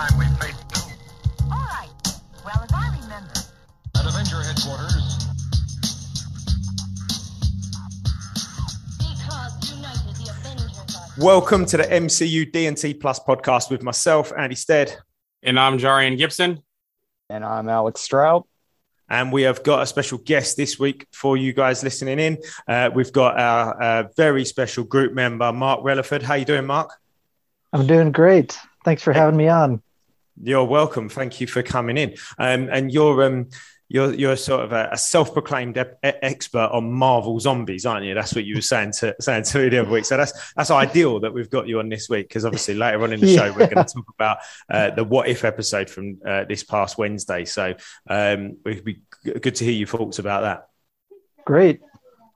time we face doom. All right. Well, as I remember, At Avenger headquarters, united, the Avengers are. Welcome to the MCU D&T Plus podcast with myself, Andy Stead, And I'm Jarian Gibson. And I'm Alex Strout. and we have got a special guest this week for you guys listening in. Uh, we've got our uh, very special group member, Mark Rellaford. How you doing, Mark? I'm doing great. Thanks for having me on. You're welcome. Thank you for coming in. Um, and you're um, you're you're sort of a, a self-proclaimed e- expert on Marvel zombies, aren't you? That's what you were saying to saying to me the other week. So that's that's ideal that we've got you on this week because obviously later on in the Yeah. show we're going to talk about uh, the what if episode from uh, this past Wednesday. So um, it'd be good to hear your thoughts about that. Great.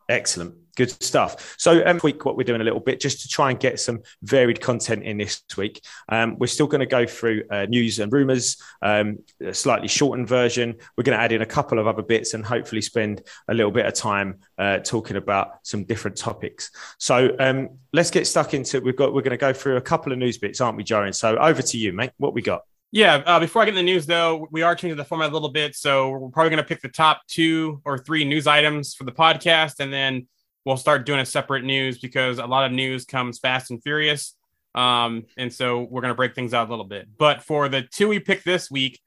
Excellent. Good stuff. So, um, week, what we're doing a little bit just to try and get some varied content in this week. Um, we're still going to go through uh, news and rumors, um, a slightly shortened version. We're going to add in a couple of other bits and hopefully spend a little bit of time uh, talking about some different topics. So, um, let's get stuck into. We've got. We're going to go through a couple of news bits, aren't we, Jarian? So, over to you, mate. What we got? Yeah, uh, before I get in the news, though, we are changing the format a little bit. So we're probably going to pick the top two or three news items for the podcast, and then we'll start doing a separate news because a lot of news comes fast and furious. Um, and so we're going to break things out a little bit. But for the two we picked this week,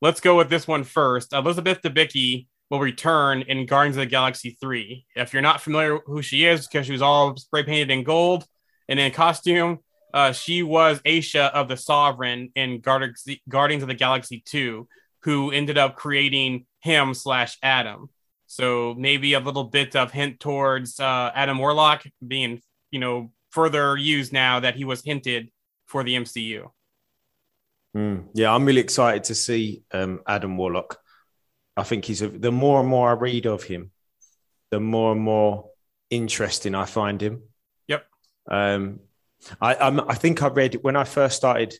let's go with this one first. Elizabeth Debicki will return in Guardians of the Galaxy 3. If you're not familiar who she is, because she was all spray painted in gold and in costume, uh, she was Ayesha of the Sovereign in Guardians of the Galaxy 2, who ended up creating him slash Adam. So maybe a little bit of hint towards uh, Adam Warlock being, you know, further used now that he was hinted for the MCU. Mm, yeah, I'm really excited to see um, Adam Warlock. I think he's a, the more and more I read of him, the more and more interesting I find him. Yep. Um, I I'm, I think I read when I first started.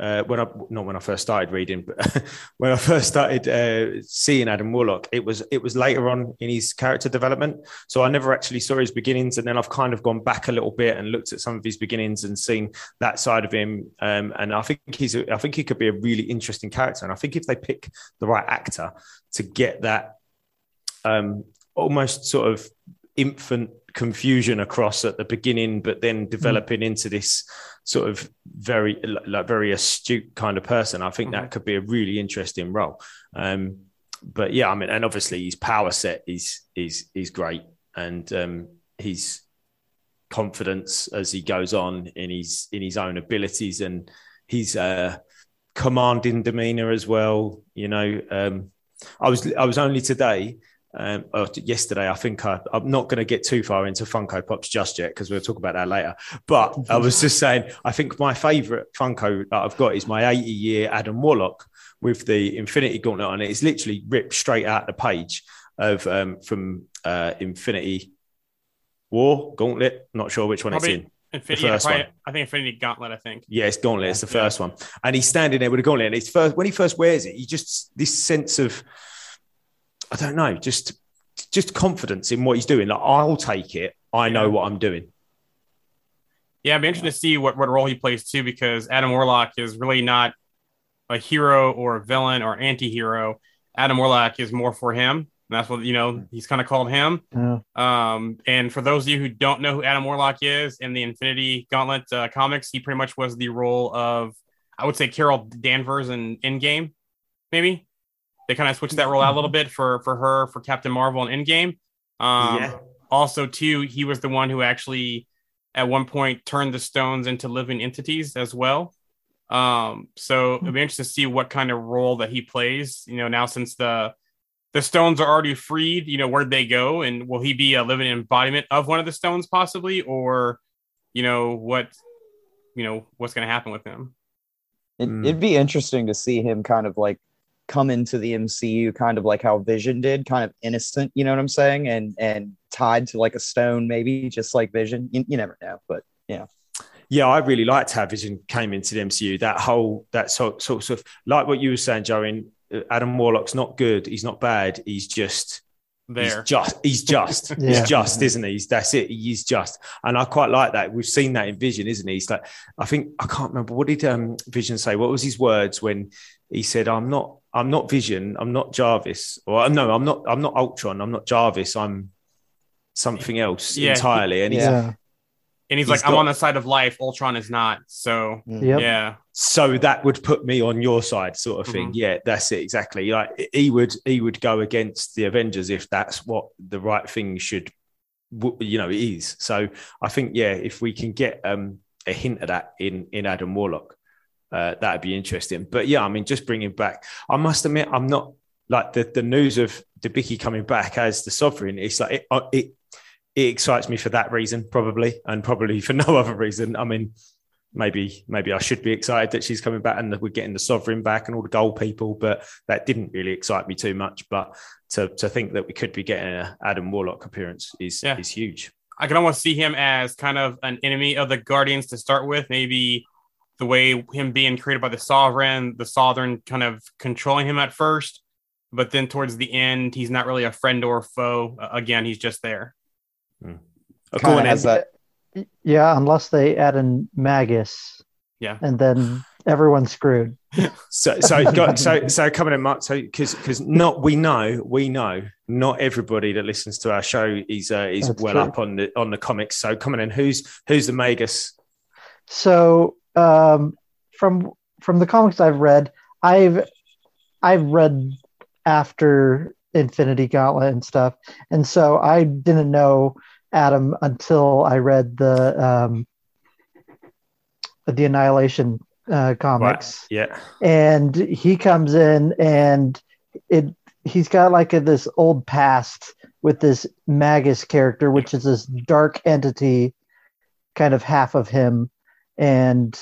Uh, when I not when I first started reading, but when I first started uh, seeing Adam Warlock, it was it was later on in his character development. So I never actually saw his beginnings, and then I've kind of gone back a little bit and looked at some of his beginnings and seen that side of him. Um, and I think he's a, I think he could be a really interesting character. And I think if they pick the right actor to get that um, almost sort of infant confusion across at the beginning, but then developing into this sort of very like very astute kind of person. I think that could be a really interesting role. Um, but yeah, I mean, and obviously his power set is is is great, and um, his confidence as he goes on in his in his own abilities and his uh, commanding demeanor as well. You know, um, I was I was only today um, or yesterday, I think I, I'm not going to get too far into Funko Pops just yet because we'll talk about that later. But I was just saying, I think my favorite Funko that I've got is my 80 year Adam Warlock with the Infinity Gauntlet on it. It's literally ripped straight out the page of um, from uh, Infinity War Gauntlet. Not sure which one Probably it's in. Infinity, first probably- one. I think Infinity Gauntlet. I think. Yeah, it's Gauntlet. It's the Yeah. first one, and he's standing there with a gauntlet. And it's first when he first wears it, he just this sense of I don't know, just just confidence in what he's doing. Like I'll take it. I know what I'm doing. Yeah, I'd be interested to see what, what role he plays too, because Adam Warlock is really not a hero or a villain or anti-hero. Adam Warlock is more for him. And that's what you know, he's kind of called him. Yeah. Um, and for those of you who don't know who Adam Warlock is in the Infinity Gauntlet uh, comics, he pretty much was the role of, I would say, Carol Danvers in Endgame, maybe. They kind of switched that role out a little bit for for her for Captain Marvel in Endgame. Um, Yeah. Also, too, he was the one who actually, at one point, turned the stones into living entities as well. Um, so it'd be interesting to see what kind of role that he plays. You know, now since the the stones are already freed, you know, where'd they go, and will he be a living embodiment of one of the stones, possibly, or you know what, you know, what's going to happen with him? It, Mm. It'd be interesting to see him kind of like come into the MCU, kind of like how Vision did, kind of innocent. You know what I'm saying? And and tied to like a stone, maybe just like Vision. You, you never know, but yeah. Yeah, I really liked how Vision came into the MCU. That whole that sort sort of like what you were saying, Joe. In Adam Warlock's not good. He's not bad. He's just there. He's just, he's just, Yeah. he's just, isn't he? He's, that's it. He's just, and I quite like that. We've seen that in Vision, isn't he? He's like, I think I can't remember what did um, Vision say. What was his words when he said, "I'm not, I'm not Vision, I'm not Jarvis, or no, I'm not, I'm not Ultron, I'm not Jarvis, I'm something else Yeah. entirely." And he's Yeah. and he's, he's like, I'm on the side of life. Ultron is not. So Yep. yeah, so that would put me on your side sort of thing Mhm. yeah that's it exactly like he would he would go against the avengers if that's what the right thing should you know is so i think yeah if we can get um a hint of that in in adam warlock uh, that'd be interesting but yeah i mean just bringing back i must admit i'm not like the the news of Debicki coming back as the sovereign it's like it, uh, it it excites me for that reason probably and probably for no other reason i mean maybe maybe I should be excited that she's coming back and that we're getting the sovereign back and all the gold people, but that didn't really excite me too much. But to to think that we could be getting an Adam Warlock appearance is Yeah. is huge. I can almost see him as kind of an enemy of the Guardians to start with. Maybe the way him being created by the Sovereign, the Sovereign kind of controlling him at first, but then towards the end, he's not really a friend or foe. Uh, again, he's just there. Go Kind on, has that. Yeah, unless they add in Magus. Yeah. And then everyone's screwed. So so got so so coming in, Mark. So because because not we know we know not everybody that listens to our show is uh, is That's well true. up on the on the comics. So coming in, who's who's the Magus? So um, from from the comics I've read, I've I've read after Infinity Gauntlet and stuff, and so I didn't know Adam until I read the um, the Annihilation uh, comics. Yeah, and he comes in and it he's got like a, this old past with this magus character which is this dark entity kind of half of him and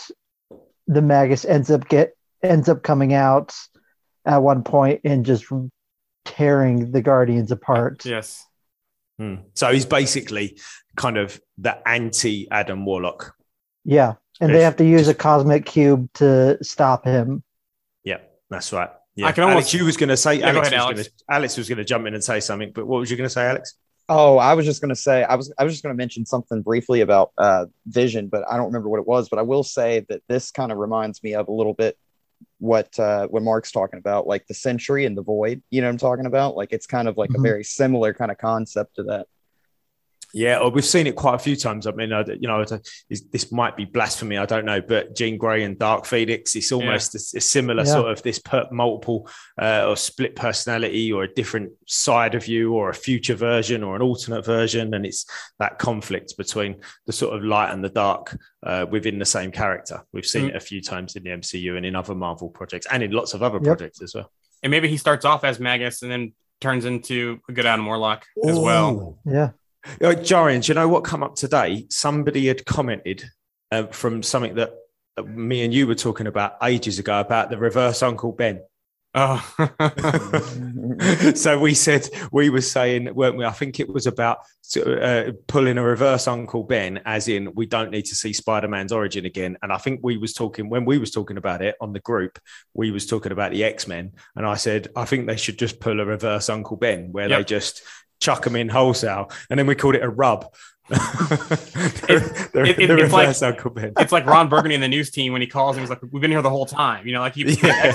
the magus ends up get ends up coming out at one point and just tearing the guardians apart Yes. Hmm. So he's basically kind of the anti Adam Warlock. yeah and they have to use a cosmic cube to stop him Yeah, that's right. Yeah. I can Alex, almost- you was going to say Yeah, go Alex, ahead, was Alex. Gonna, Alex was going to jump in and say something, but what was you going to say, Alex? Oh, I was just gonna say I was I was just gonna mention something briefly about uh, Vision, but I don't remember what it was. But I will say that this kind of reminds me of a little bit what uh, what Mark's talking about, like the Sentry and the Void. You know what I'm talking about? Like it's kind of like a Mhm. very similar kind of concept to that. Yeah, or we've seen it quite a few times. I mean, I, you know, this, this might be blasphemy. I don't know, but Jean Grey and Dark Phoenix, it's almost a, a similar Yeah. sort of this per, multiple uh, or split personality or a different side of you or a future version or an alternate version. And it's that conflict between the sort of light and the dark uh, within the same character. We've seen Mm. it a few times in the MCU and in other Marvel projects and in lots of other Yep. projects as well. And maybe he starts off as Magus and then turns into a good Adam Warlock as well. yeah Uh, Jarian, do you know what come up today? Somebody had commented uh, from something that me and you were talking about ages ago about the reverse Uncle Ben. Oh, so we said we were saying, weren't we? I think it was about uh, pulling a reverse Uncle Ben, as in we don't need to see Spider Man's origin again. And I think we was talking when we was talking about it on the group, we was talking about the X Men, and I said I think they should just pull a reverse Uncle Ben, where they just chuck them in wholesale, and then we called it a rub. the the- it- the it's like- reverse Uncle Ben. it's like Ron Burgundy in the news team when he calls and He's like, "We've been here the whole time." You know, like he Yeah.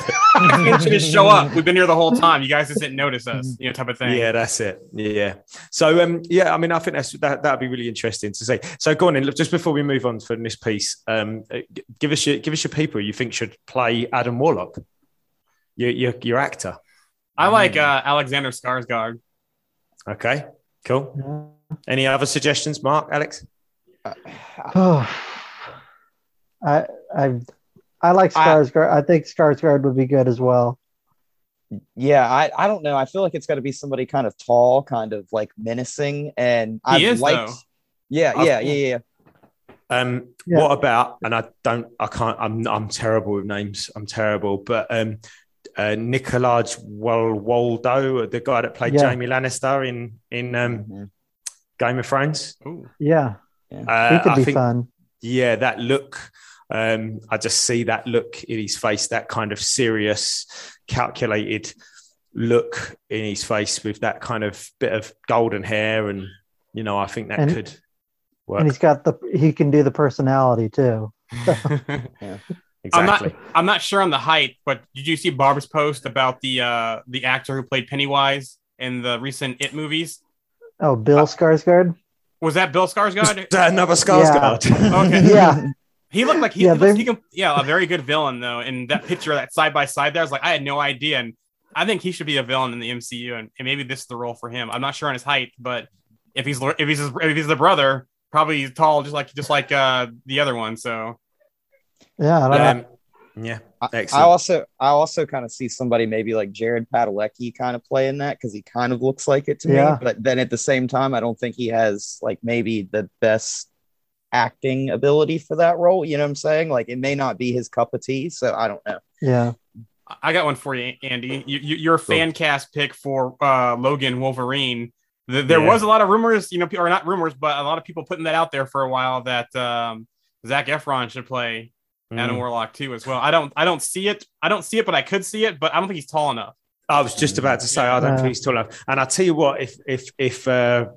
Just show up. We've been here the whole time. You guys just didn't notice us. You know, type of thing. Yeah, that's it. Yeah. So, um, yeah, I mean, I think that's that. That'd be really interesting to see. So, go on in. Look, just before we move on from this piece, um, uh, give us your give us your people you think should play Adam Warlock. Your your, your actor. I like uh, Alexander Skarsgård. Okay. Cool. Yeah. Any other suggestions, Mark, Alex? Oh, I I I like I- Skarsgård. I think Skarsgård would be good as well. Yeah, I, I don't know. I feel like it's got to be somebody kind of tall, kind of like menacing, and I is, liked. though. Yeah, yeah, yeah, yeah. Um, Yeah. what about? And I don't, I can't. I'm, I'm terrible with names. I'm terrible. But um, uh, Nikolaj Waldau, the guy that played Yeah. Jaime Lannister in in um, Mhm. Game of Thrones. Ooh. Yeah, Uh, he could I be think, fun. yeah, that look. Um, I just see that look in his face, that kind of serious, calculated look in his face with that kind of bit of golden hair, and you know, I think that And- could work. and he's got the he can do the personality too. I'm not. exactly. I'm not sure on the height, but did you see Barb's post about the uh the actor who played Pennywise in the recent It movies? Oh, Bill Skarsgård. Was that Bill Skarsgård? Is that another Skarsgård? Okay. Yeah, He looked like he, Yeah, he, looks- he can, yeah, a very good villain though. In that picture, that side by side, there, I was like, I had no idea, and I think he should be a villain in the MCU, and, and maybe this is the role for him. I'm not sure on his height, but if he's if he's if he's the brother, probably tall, just like just like uh the other one. So yeah. I don't know. Um, yeah, I, I also I also kind of see somebody maybe like Jared Padalecki kind of playing that because he kind of looks like it to Yeah. me. But then at the same time, I don't think he has like maybe the best acting ability for that role. You know what I'm saying? Like it may not be his cup of tea. So I don't know. Yeah, I got one for you, Andy. You, you, your fan cast pick for uh, Logan Wolverine. The, there Yeah. was a lot of rumors, you know, or not rumors, but a lot of people putting that out there for a while that um, Zac Efron should play Adam Mm. Warlock too as well. I don't, I don't see it. I don't see it, but I could see it. But I don't think he's tall enough. I was just about to say I don't think he's tall enough. And I tell you what, if if if uh,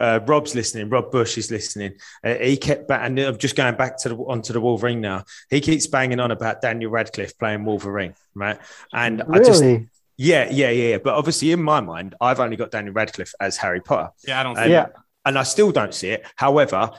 uh, Rob's listening, Rob Bush is listening. Uh, he kept back, and I'm just going back to the onto the Wolverine now. He keeps banging on about Daniel Radcliffe playing Wolverine, right? And I just yeah, yeah, yeah, yeah. But obviously, in my mind, I've only got Daniel Radcliffe as Harry Potter. Yeah, I don't see And- Yeah. and I still don't see it. However,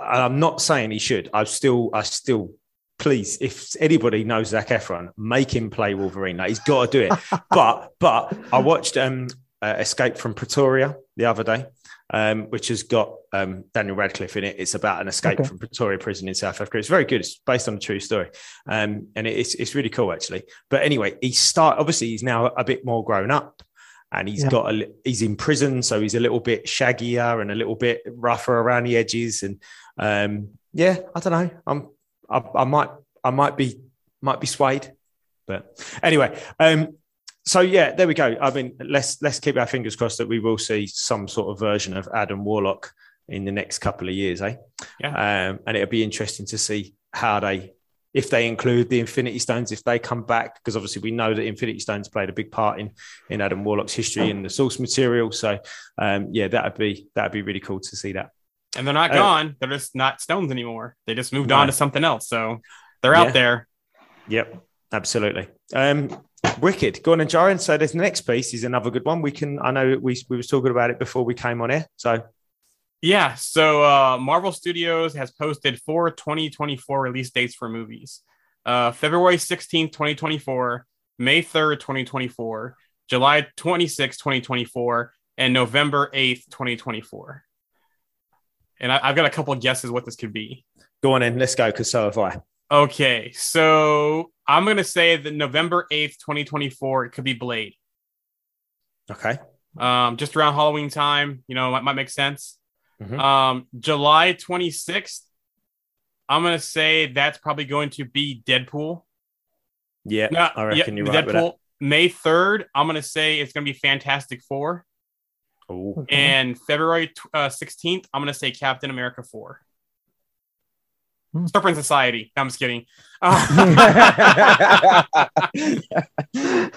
I'm not saying he should. I still, I still, please, if anybody knows Zac Efron, make him play Wolverine. Like, he's got to do it. but, but I watched um, uh, Escape from Pretoria the other day, um, which has got um, Daniel Radcliffe in it. It's about an escape Okay. from Pretoria prison in South Africa. It's very good. It's based on a true story, um, and it's it's really cool actually. But anyway, he start obviously he's now a bit more grown up and he's Yeah. got a he's in prison, so he's a little bit shaggier and a little bit rougher around the edges. And um, yeah, I don't know. I'm I, I might I might be might be swayed, but anyway. Um, so yeah, there we go. I mean, let's let's keep our fingers crossed that we will see some sort of version of Adam Warlock in the next couple of years, eh? Yeah. Um, and it'll be interesting to see how they if they include the Infinity Stones, if they come back, because obviously we know that Infinity Stones played a big part in in Adam Warlock's history and the source material. So um, yeah, that'd be that'd be really cool to see that. And they're not gone. They're just not stones anymore. They just moved No. on to something else. So they're Yeah. out there. Yep, absolutely. Um, wicked. Go on and Jarian. So this next piece is another good one. We can. I know we we was talking about it before we came on air. So Yeah. So uh, Marvel Studios has posted four 2024 release dates for movies uh, February 16th, 2024, May 3rd, 2024, July 26th, 2024, and November 8th, 2024. And I, I've got a couple of guesses what this could be. go on in. Let's go because so have I. Okay. So I'm going to say that November 8th, 2024, it could be Blade. Okay. um, just around Halloween time. You know, might, might make sense. Mhm. Um, July 26th, I'm gonna say that's probably going to be Deadpool. Yeah, No, I reckon yeah, you're right Deadpool. May 3rd, I'm gonna say it's gonna be Fantastic Four, that. And February tw- uh, 16th, I'm gonna say Captain America 4. Hmm. Serpent Society. No, I'm just kidding. Uh,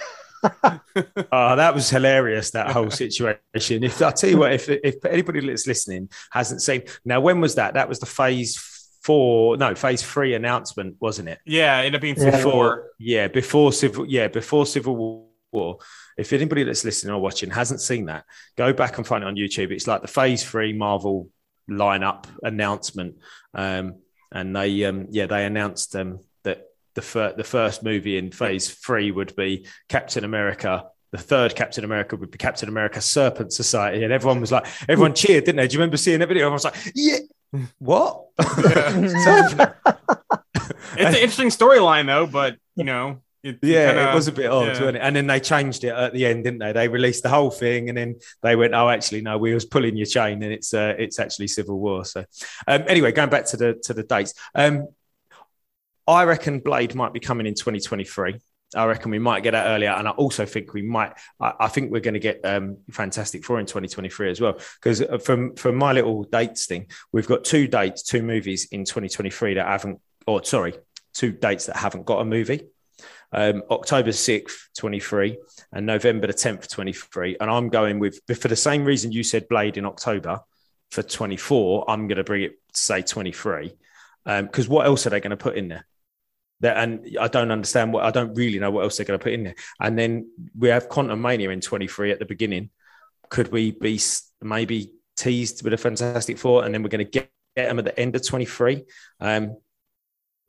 Oh, that was hilarious. That whole situation. If I tell you what, if if anybody that's listening hasn't seen, now when was that? That was the phase four, no, phase three announcement, wasn't it? yeah, it ended up being Yeah. Before, yeah, before civil, yeah, before civil war. Well, if anybody that's listening or watching hasn't seen that, go back and find it on YouTube. It's like the phase three Marvel lineup announcement, um, and they, um, yeah, they announced um, that the fir- the first movie in phase three would be Captain America. The third Captain America would be Captain America Serpent Society, and everyone was like, everyone cheered, didn't they? Do you remember seeing that video? Everyone was like, yeah, what? So- It's an interesting storyline though, but you know, it, Yeah, kinda- it was a bit odd, yeah. wasn't it? And then they changed it at the end, didn't they? They released the whole thing, and then they went, "Oh, actually, no, we was pulling your chain, and it's uh, it's actually Civil War." So, um, anyway, going back to the to the dates, um, I reckon Blade might be coming in 2023. I reckon we might get that earlier, and I also think we might. I, I think we're going to get um, Fantastic Four in 2023 as well. Because from from my little dates thing, we've got two dates, two movies in 2023 that haven't, or sorry, two dates that haven't got a movie. Um, October 6th, 23, and November the 10th, 23. And I'm going with, for the same reason you said Blade in October for 24, I'm going to bring it say 23. Because what else are they going to put in there? That, and I don't understand what I don't really know what else they're going to put in there. And then we have Quantumania in 23 at the beginning. Could we be maybe teased with a Fantastic Four, and then we're going to get, get them at the end of 23? Um,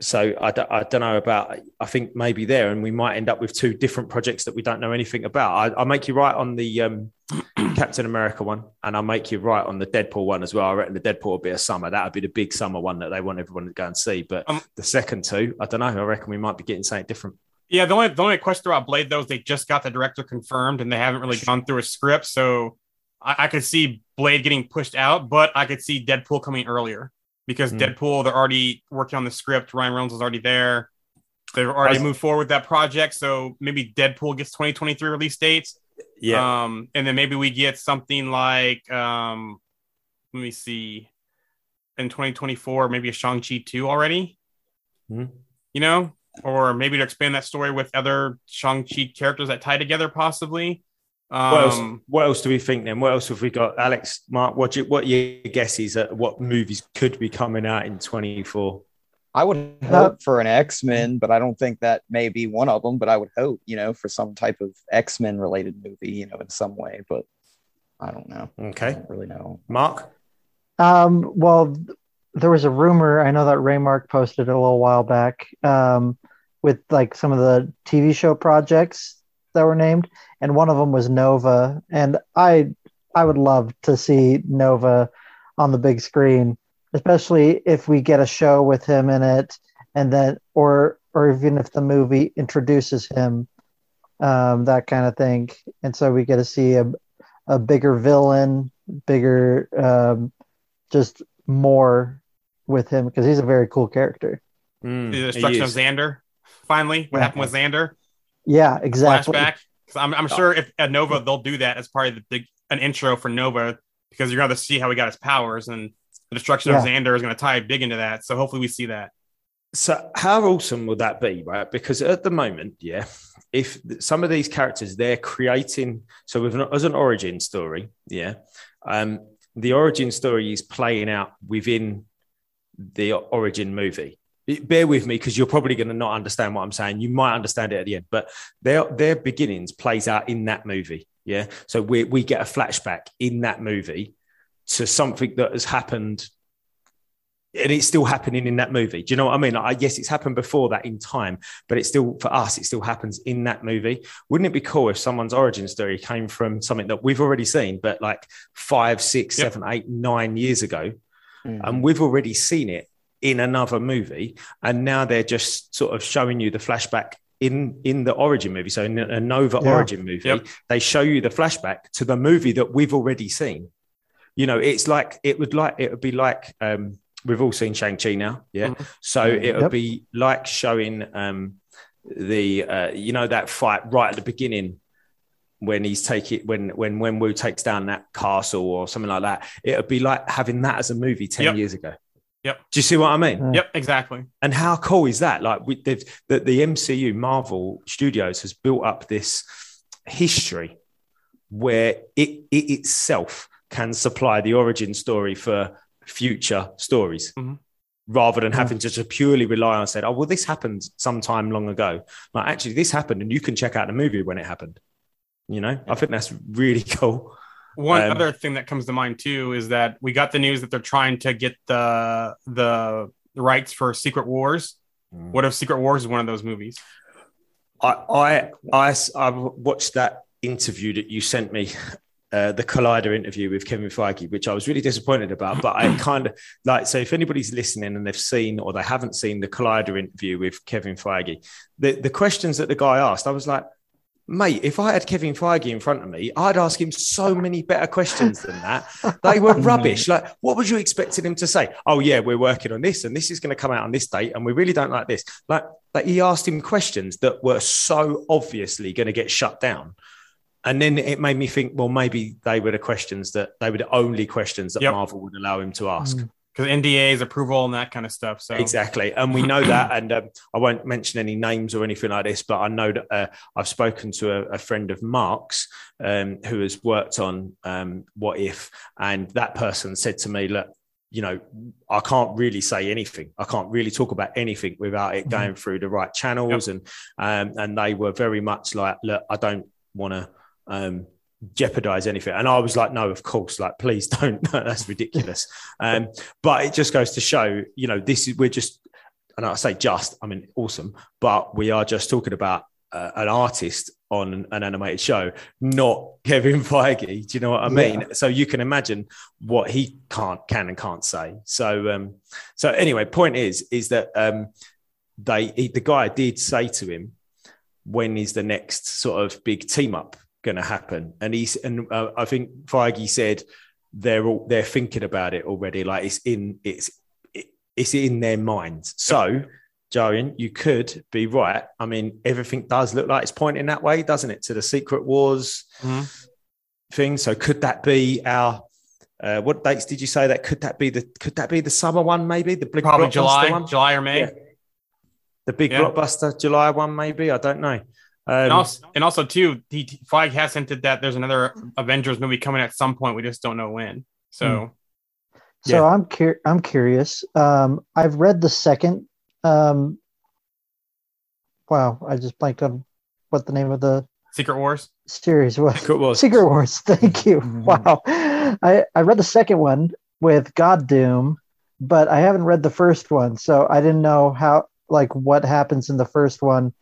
so I, don't- know about. I think maybe there, and we might end up with two different projects that we don't know anything about. I, I'll make you right on the um, Captain America one, and I'll make you right on the Deadpool one as well. I reckon the Deadpool will be a summer. That would be the big summer one that they want everyone to go and see. But Um, the second two, I don't know. I reckon we might be getting something different. Yeah, the only the only question about Blade though is they just got the director confirmed and they haven't really gone through a script, so I, I could see Blade getting pushed out, but I could see Deadpool coming earlier because Hmm. Deadpool they're already working on the script. Ryan Reynolds is already there. They've already was- moved forward with that project, so maybe Deadpool gets 2023 release dates. Yeah, Um, and then maybe we get something like um, let me see, in 2024, maybe a Shang Chi two already. Hmm. You know, or maybe to expand that story with other Shang Chi characters that tie together, possibly. Um, what else? What else do we think then? What else have we got? Alex, Mark, what you, what your guesses at what movies could be coming out in 24? I would hope for an X Men, but I don't think that may be one of them. But I would hope, you know, for some type of X Men related movie, you know, in some way. But I don't know. I Okay, don't really know. Mark. Um, well, there was a rumor. I know that Raymark posted a little while back um, with like some of the TV show projects that were named, and one of them was Nova. And I, I would love to see Nova on the big screen, especially if we get a show with him in it, and then or or even if the movie introduces him, um, that kind of thing. And so we get to see a a bigger villain, bigger. Um, just more with him because he's a very cool character. Mm, the destruction of. Xandar. Finally, what Yeah. happened with Xandar? Yeah, exactly. Flashback. 'Cause I'm, I'm sure if at Nova they'll do that as part of the big an intro for Nova because you're going to see how he got his powers and the destruction of Xandar is going to tie big into that. So hopefully we see that. So how awesome would that be, right? Because at the moment, yeah, if some of these characters they're creating, so with an, as an origin story, yeah, um, the origin story is playing out within the origin movie. Bear with me because you're probably going to not understand what I'm saying. You might understand it at the end, but their their beginnings plays out in that movie. Yeah, so we we get a flashback in that movie to something that has happened and it's still happening in that movie. Do you know what I mean? Like, yes, it's happened before that in time, but it's still for us, it still happens in that movie. Wouldn't it be cool if someone's origin story came from something that we've already seen, but like five, six, Yep. seven, eight, nine years ago, Mhm. and we've already seen it in another movie, and now they're just sort of showing you the flashback in in the origin movie. So in a Nova Yeah. origin movie, Yep. they show you the flashback to the movie that we've already seen. You know, it's like it would like it would be like um, we've all seen Shang Chi now, yeah. Mhm. So it would Yep. be like showing um, the uh, you know that fight right at the beginning when he's taking when when when Wu takes down that castle or something like that. It would be like having that as a movie ten Yep. years ago. Yep. Do you see what I mean? Yeah. Yep, exactly. And how cool is that? Like we, they've, the, the MCU Marvel Studios has built up this history where it, it itself can supply the origin story for future stories. Mhm. Rather than having to just purely rely on said, oh well, this happened sometime long ago. Like actually, this happened, and you can check out the movie when it happened. You know, I think that's really cool. One Um, other thing that comes to mind too is that we got the news that they're trying to get the the rights for Secret Wars. Mm. What if Secret Wars is one of those movies? I, I, I, I watched that interview that you sent me, uh, the Collider interview with Kevin Feige, which I was really disappointed about. But I kind of like, so if anybody's listening and they've seen or they haven't seen the Collider interview with Kevin Feige, the, the questions that the guy asked, I was like, mate, if I had Kevin Feige in front of me, I'd ask him so many better questions than that. They were rubbish. Like, what was you expecting him to say? Oh, yeah, we're working on this and this is going to come out on this date and we really don't like this. Like, like he asked him questions that were so obviously going to get shut down. And then it made me think, well, maybe they were the questions that they were the only questions that Yep. Marvel would allow him to ask. Mm. Because NDAs, approval, and that kind of stuff. So Exactly, and we know that. And um, I won't mention any names or anything like this, but I know that uh, I've spoken to a, a friend of Mark's um, who has worked on um, What If, and that person said to me, "Look, you know, I can't really say anything. I can't really talk about anything without it going through the right channels." And um, and they were very much like, "Look, I don't want to." Jeopardize anything. And i was like no of course like please don't. That's ridiculous. Um but it just goes to show you know this is we're just and i say just i mean awesome but we are just talking about uh, an artist on an, an animated show not kevin feige. Do you know what i mean? So you can imagine what he can't can and can't say. So um so anyway point is is that um they he, the guy did say to him when is the next sort of big team up going to happen? And he's and uh, I think Feige said they're all they're thinking about it already. Like it's in it's it, it's in their minds. So. Jarian, you could be right. I mean, everything does look like it's pointing that way, doesn't it? To the Secret Wars Mhm. thing. So could that be our uh, what dates did you say that could that be the could that be the summer one maybe the big probably July, one? July or May. Yeah. the big Yeah. blockbuster July one maybe I don't know. Um, And also, and also too, he Flag has hinted that there's another Avengers movie coming at some point. We just don't know when. So So Yeah. I'm cur- I'm curious. Um, I've read the second. Um, wow, I just blanked on what the name of the Secret Wars. series was. Secret Wars. Secret Wars. Thank you. Mhm. Wow. I, I read the second one with God Doom, but I haven't read the first one, so I didn't know how like what happens in the first one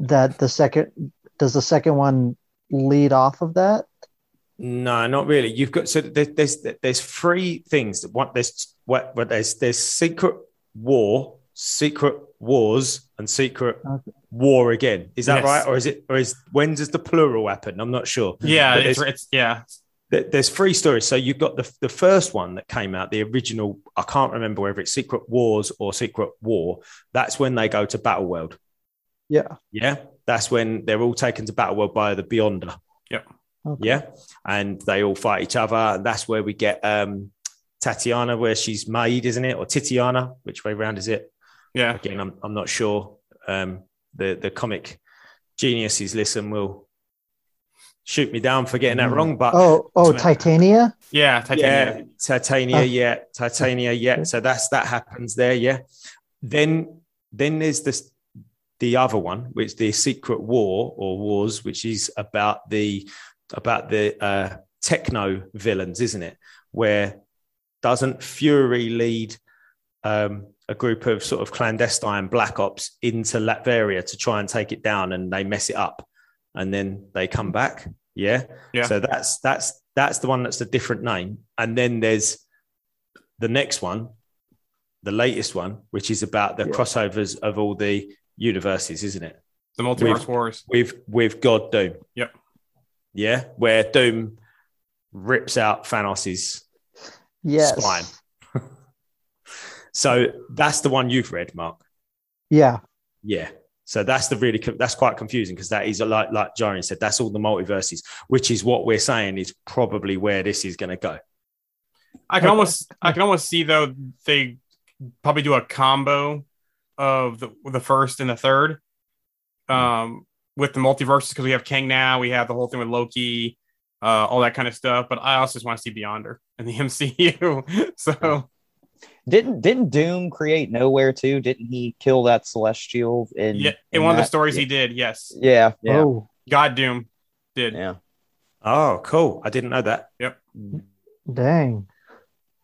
that the second does the second one lead off of that? No, not really. You've got so there, there's there's three things that one there's what what there's there's secret war, secret wars, and secret Okay. war again. Is that Yes. right, or is it or is when does the plural happen? I'm not sure. Yeah, it's, there's- it's yeah. There's three stories. So you've got the the first one that came out, the original. I can't remember whether it's Secret Wars or Secret War. That's when they go to Battle World. Yeah. Yeah, that's when they're all taken to Battle World by the Beyonder. Okay. Yeah, and they all fight each other, and that's where we get um, Tatiana, where she's made, isn't it, or Titiana? Which way round is it? Yeah. Again, I'm I'm not sure. Um, the the comic geniuses listen will shoot me down for getting that Mm. wrong, but Oh, oh, Titania. Titania. Yeah. Titania. yeah, Titania, Oh. yeah, Titania, yeah. So that's that happens there, yeah. Then then there's this the other one, which the Secret War or Wars, which is about the about the uh, techno villains, isn't it? Where doesn't Fury lead um, a group of sort of clandestine black ops into Latveria to try and take it down, and they mess it up, and then they come back. Yeah, Yeah. So that's that's that's the one that's a different name, and then there's the next one, the latest one, which is about the Yeah. crossovers of all the universes, isn't it? The Multiverse With- Wars. with with God Doom. Yep. Yeah, where Doom rips out Thanos's Yes. spine. so that's the one you've read, Mark. Yeah. Yeah. So that's the really that's quite confusing because that is a, like like Jarian said, that's all the multiverses, which is what we're saying is probably where this is going to go. I can almost I can almost see though they probably do a combo of the the first and the third um with the multiverses because we have Kang now, we have the whole thing with Loki, uh all that kind of stuff. But I also just want to see Beyonder in the MCU. so Didn't didn't Doom create Knowhere too? Didn't he kill that Celestial in yeah, in one of the stories yeah. he did, yes. Yeah, yeah, Oh, God Doom did. yeah. Oh, cool! I didn't know that. Yep. Dang.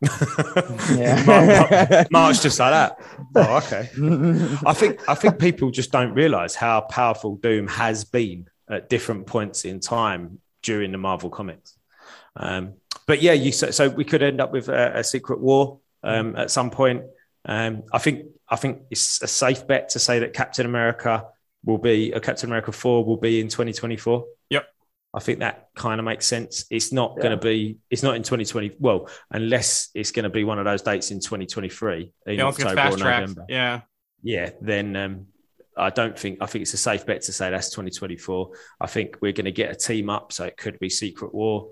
Yeah. Mark, Mark- Mark's just like that. Oh, okay. I think I think people just don't realize how powerful Doom has been at different points in time during the Marvel comics. Um, but yeah, you so, so we could end up with a, a secret war um, at some point. Um, I think I think it's a safe bet to say that Captain America will be uh, Captain America four will be in 2024. Yep. I think that kind of makes sense. It's not Yeah. going to be. It's not in 2020. Well, unless it's going to be one of those dates in 2023 in Yeah, October or fast tracked. November Yeah. yeah, then um, I don't think I think it's a safe bet to say that's 2024. I think we're going to get a team up, so it could be Secret War,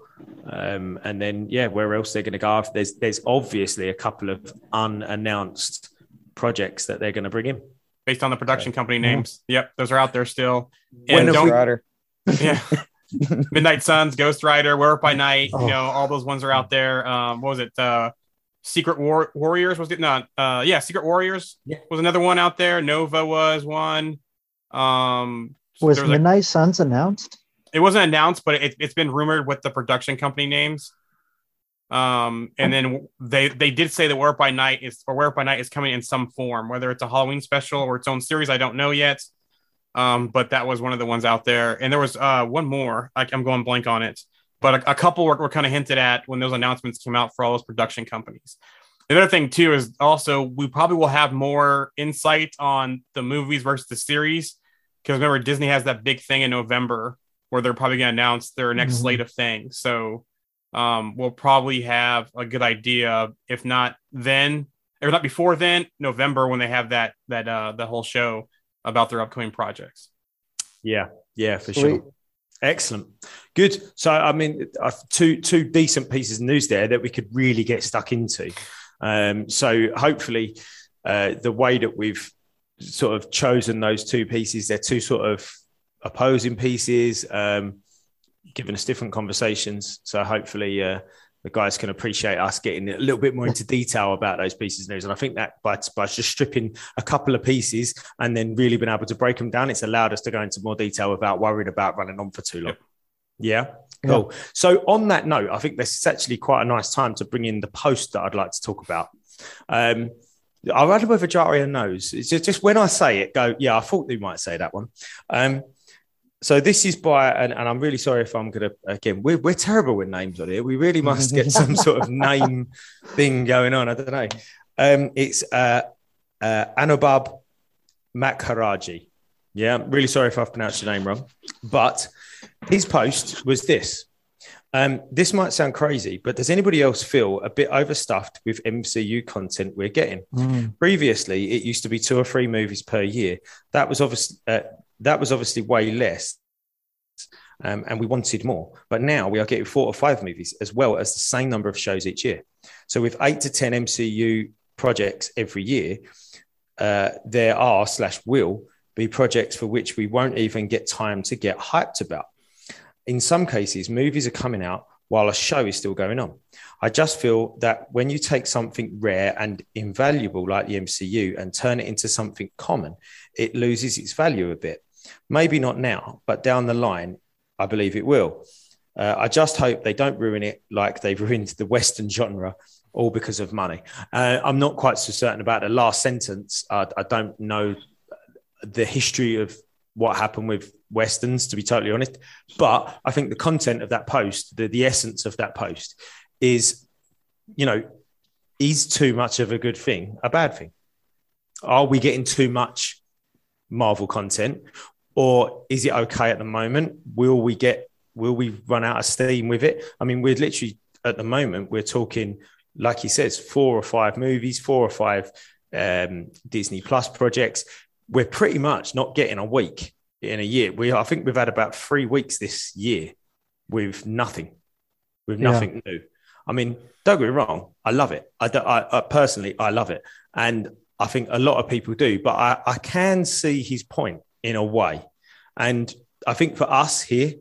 um, and then yeah, where else they're going to go? There's there's obviously a couple of unannounced projects that they're going to bring in. based on the production company names. Yep, those are out there still. When And have don't, we- Rider. yeah. Midnight Suns, Ghost Rider, Werewolf by Night, Oh. you know, all those ones are out there. Um, what was it? Uh, Secret War- Warriors was it not? Uh, yeah, Secret Warriors Yeah. was another one out there. Nova was one. Um, Was there was a- Midnight Suns announced? it wasn't announced, but it, it's been rumored with the production company names. Um, and then they they did say that Werewolf by Night is or Werewolf by Night is coming in some form, whether it's a Halloween special or its own series. I don't know yet. Um, but that was one of the ones out there, and there was uh one more. I, I'm going blank on it, but a, a couple were, were kind of hinted at when those announcements came out for all those production companies. The other thing too is also we probably will have more insight on the movies versus the series because remember Disney has that big thing in November where they're probably going to announce their next Mhm. slate of things. So um, we'll probably have a good idea, if not then, or not before then, November when they have that that uh, the whole show about their upcoming projects. Yeah, yeah, for Sweet. sure. Excellent, good. So, I mean, uh, two two decent pieces of news there that we could really get stuck into. Um, so, hopefully, uh, the way that we've sort of chosen those two pieces, they're two sort of opposing pieces, um, giving us different conversations. So, hopefully, uh, the guys can appreciate us getting a little bit more into detail about those pieces of news. And I think that by, by just stripping a couple of pieces and then really being able to break them down, it's allowed us to go into more detail without worrying about running on for too long. Yeah. Cool. So on that note, I think this is actually quite a nice time to bring in the post that I'd like to talk about. Um, I wonder whether Jaria knows. It's just, just when I say it, go, yeah, I thought they might say that one. Um, so this is by, and, and I'm really sorry if I'm going to, again, we're, we're terrible with names on here. We really must get some sort of name thing going on. I don't know. Um, it's uh, uh, Anubab Makharaji. Yeah, I'm really sorry if I've pronounced your name wrong. But his post was this. Um, this might sound crazy, but does anybody else feel a bit overstuffed with MCU content we're getting? Mm. Previously, it used to be two or three movies per year. That was obviously uh, that was obviously way less, um, and we wanted more. But now we are getting four or five movies as well as the same number of shows each year. So with eight to ten MCU projects every year, uh, there are slash will be projects for which we won't even get time to get hyped about. In some cases, movies are coming out while a show is still going on. I just feel that when you take something rare and invaluable like the MCU and turn it into something common, it loses its value a bit. Maybe not now, but down the line, I believe it will. Uh, I just hope they don't ruin it like they've ruined the Western genre, all because of money. Uh, I'm not quite so certain about the last sentence. I, I don't know the history of what happened with westerns to be totally honest but i think the content of that post the, the essence of that post is you know is too much of a good thing a bad thing are we getting too much marvel content or is it okay at the moment will we get will we run out of steam with it i mean we're literally at the moment we're talking like he says four or five movies four or five um, disney plus projects we're pretty much not getting a week in a year. We, I think we've had about three weeks this year with nothing, with Yeah. nothing new. I mean, don't get me wrong, I love it. I, don't- I, I personally, I love it, and I think a lot of people do. But I, I can see his point in a way, and I think for us here,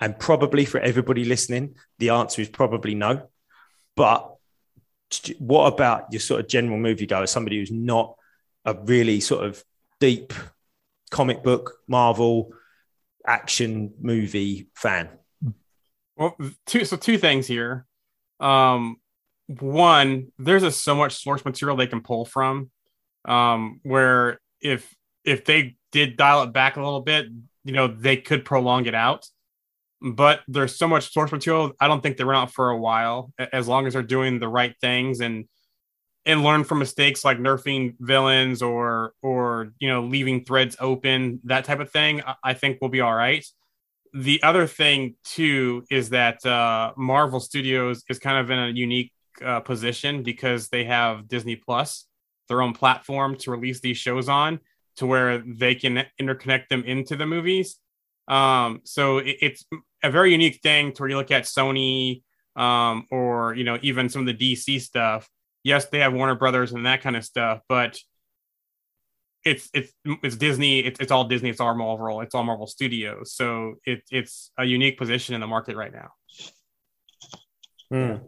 and probably for everybody listening, the answer is probably no. But what about your sort of general moviegoer, somebody who's not a really sort of deep comic book, Marvel, action movie fan. Well, two so two things here. Um, one, there's a, so much source material they can pull from. Um, where if if they did dial it back a little bit, you know, they could prolong it out. But there's so much source material. I don't think they run out for a while, as long as they're doing the right things and and learn from mistakes like nerfing villains or or you know leaving threads open, that type of thing. I, think we'll be all right the other thing too is that uh, Marvel Studios is kind of in a unique uh, position because they have Disney Plus, their own platform to release these shows on. To where they can interconnect them into the movies. Um, so it, it's a very unique thing to where you look at Sony um, or you know even some of the DC stuff. Yes, they have Warner Brothers and that kind of stuff, but it's it's it's Disney. It's, it's all Disney. It's all Marvel. It's all Marvel Studios. So it, it's a unique position in the market right now. Mm.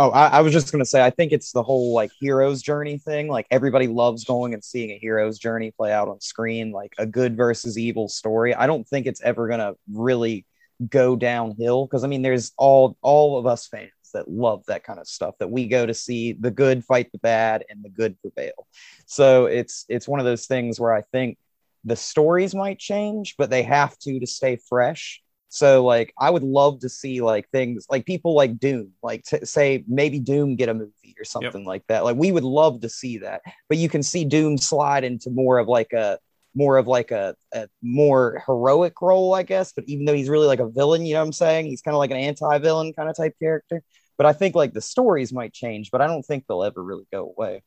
Oh, I, I was just gonna say, I think it's the whole like hero's journey thing. Like everybody loves going and seeing a hero's journey play out on screen, like a good versus evil story. I don't think it's ever gonna really go downhill because I mean, there's all all of us fans that love that kind of stuff that we go to see the good fight the bad and the good prevail. So it's it's one of those things where I think the stories might change, but they have to to stay fresh. So like I would love to see like things like people like Doom, like to say maybe Doom get a movie or something like that. Like we would love to see that. But you can see Doom slide into more of like a more of like a, a more heroic role, I guess. But even though he's really like a villain, you know what I'm saying? He's kind of like an anti-villain kind of type character. But I think like the stories might change, but I don't think they'll ever really go away.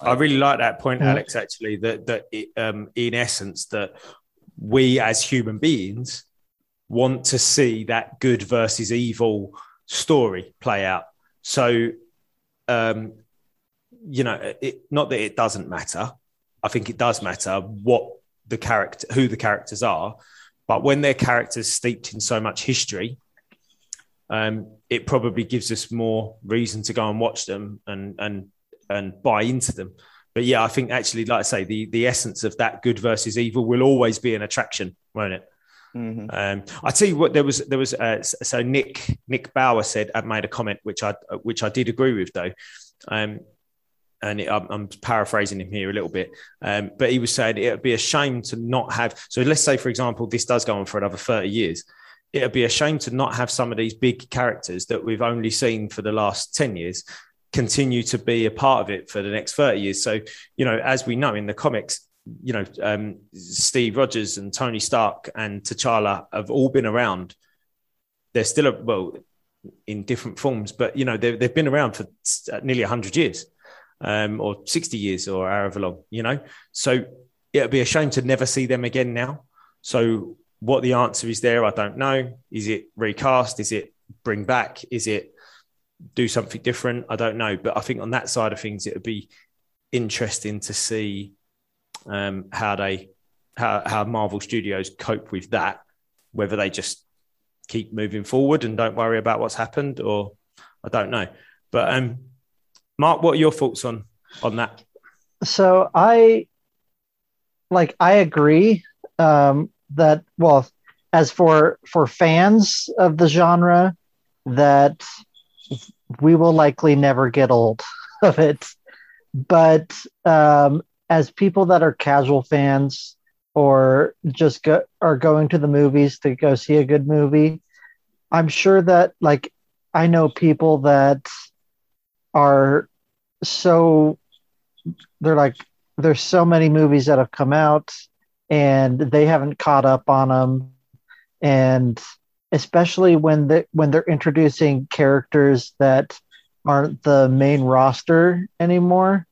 I really like that point, Mhm. Alex. Actually, that that it, um, in essence, that we as human beings want to see that good versus evil story play out. So, um, you know, it, not that it doesn't matter. I think it does matter what the character, who the characters are, but when their characters steeped in so much history, um, it probably gives us more reason to go and watch them and and and buy into them. But yeah, I think actually, like I say, the the essence of that good versus evil will always be an attraction, won't it? Mhm. Um, I tell you what, there was there was uh, so Nick Nick Bauer said made a comment which I which I did agree with though, um, and it, I'm, I'm paraphrasing him here a little bit, um, but he was saying it would be a shame to not have. So let's say, for example, this does go on for another thirty years. It would be a shame to not have some of these big characters that we've only seen for the last ten years continue to be a part of it for the next 30 years. So, you know, as we know in the comics, you know, um, Steve Rogers and Tony Stark and T'Challa have all been around. They're still, a, well, in different forms, but, you know, they've, been around for uh, nearly 100 years um, or 60 years or however long, you know. So it'd be a shame to never see them again now. So, what the answer is there, I don't know. Is it recast? Is it bring back? Is it do something different? I don't know. But I think on that side of things, it would be interesting to see um, how they how, how Marvel Studios cope with that, whether they just keep moving forward and don't worry about what's happened, or I don't know. But um, Mark, what are your thoughts on on that? so i like i agree um that well as for for fans of the genre that we will likely never get old of it but um as people that are casual fans or just go, are going to the movies to go see a good movie i'm sure that like i know people that are so they're like there's so many movies that have come out and they haven't caught up on them and especially when they when they're introducing characters that aren't the main roster anymore.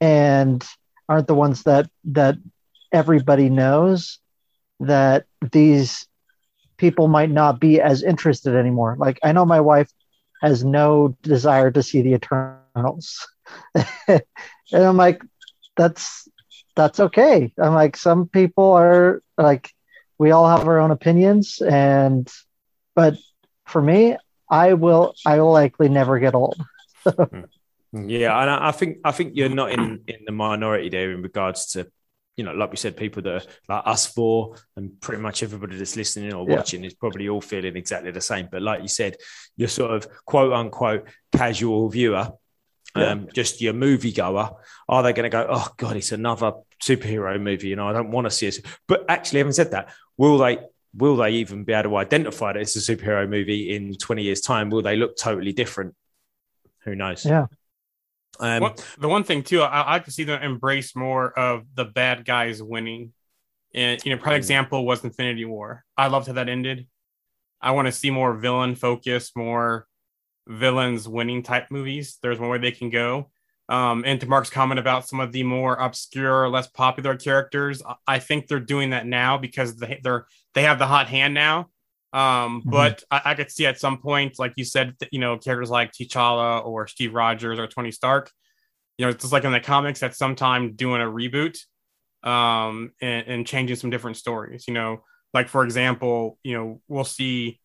And aren't the ones that that everybody knows that these people might not be as interested anymore. Like i know my wife has no desire to see the eternals. And i'm like that's that's okay. I'm like some people are like we all have our own opinions and but for me i will i will likely never get old hmm. Yeah, and I I think I think you're not in in the minority there in regards to, you know, like we said, people that are like us four and pretty much everybody that's listening or Yeah. watching is probably all feeling exactly the same. But like you said, you're sort of quote unquote casual viewer, um, just your movie goer. Are they going to go? Oh God, it's another superhero movie. You know, I don't want to see it. But actually, having said that, will they? Will they even be able to identify that it's a superhero movie in 20 years' time? Will they look totally different? Who knows? Yeah. Um, the one thing too, I, I like to see them embrace more of the bad guys winning. And you know, prime example was Infinity War. I loved how that ended. I want to see more villain focus, more villains winning type movies. There's one way they can go. Um, and to Mark's comment about some of the more obscure, less popular characters, I- I think they're doing that now because they, they're they have the hot hand now. Um, Mhm. but I, I could see at some point, like you said, you know, characters like T'Challa or Steve Rogers or Tony Stark, you know, it's just like in the comics at some time doing a reboot um, and, and changing some different stories. You know, like for example, you know, we'll see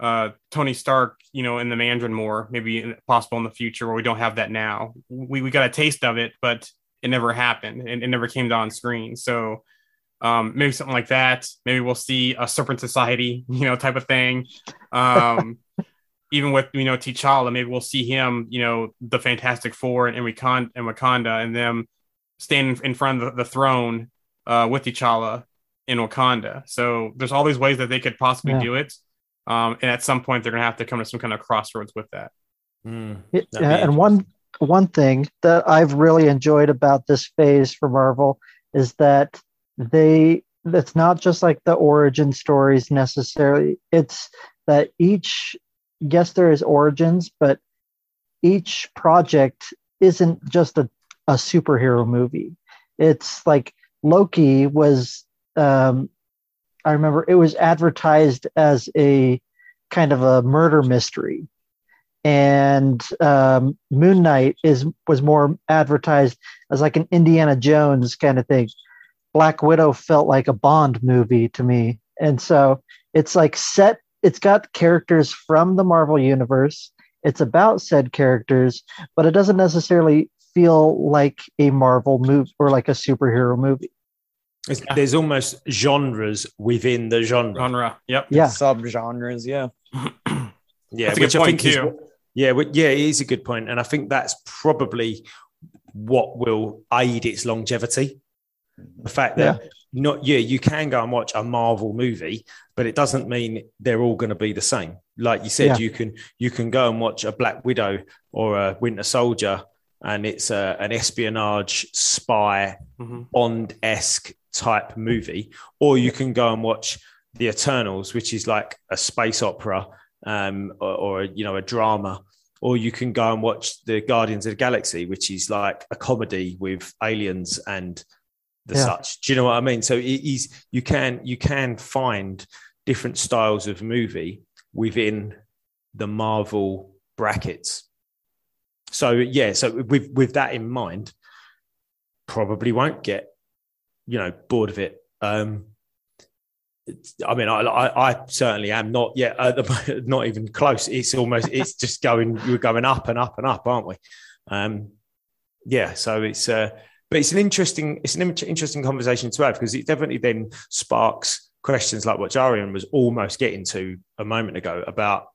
uh, Tony Stark, you know, in the Mandarin more, maybe possible in the future where we don't have that now. We we got a taste of it, but it never happened and it never came down on screen. So um, maybe something like that. Maybe we'll see a Serpent Society, you know, type of thing. Um, even with you know T'Challa, maybe we'll see him, you know, the Fantastic Four and, and Wakanda and Wakanda and them standing in front of the, the throne uh, with T'Challa in Wakanda. So there's all these ways that they could possibly Yeah. do it. Um, and at some point, they're gonna have to come to some kind of crossroads with that. Mm. Yeah, and one one thing that I've really enjoyed about this phase for Marvel is that they it's not just like the origin stories necessarily. It's that each yes, there is origins, but each project isn't just a, a superhero movie. It's like Loki was um I remember it was advertised as a kind of a murder mystery and um, Moon Knight is was more advertised as like an Indiana Jones kind of thing. Black Widow felt like a Bond movie to me, and so it's like set. It's got characters from the Marvel universe. It's about said characters, but it doesn't necessarily feel like a Marvel movie or like a superhero movie. It's- There's almost genres within the genre. Genre. Yep. Yeah. Subgenres, yeah. Yeah, That's a which good I point, think is what- yeah, but yeah, it is a good point, and I think that's probably what will aid its longevity. The fact that not yeah, you can go and watch a Marvel movie, but it doesn't mean they're all going to be the same. Like you said, Yeah. you can you can go and watch a Black Widow or a Winter Soldier, and it's a, an espionage spy Mhm. Bond esque type movie, or you can go and watch The Eternals, which is like a space opera um, or, or you know a drama, or you can go and watch The Guardians of the Galaxy, which is like a comedy with aliens and the Yeah. such. Do you know what I mean? So it is you can you can find different styles of movie within the Marvel brackets. So yeah, so with with that in mind, probably won't get you know bored of it. Um, I mean, I, I, I certainly am not yet. At the, not even close. It's almost. It's just going. You're going up and up and up, aren't we? Um, yeah. So it's. Uh, but it's an interesting. It's an interesting conversation to have because it definitely then sparks questions like what Jarian was almost getting to a moment ago about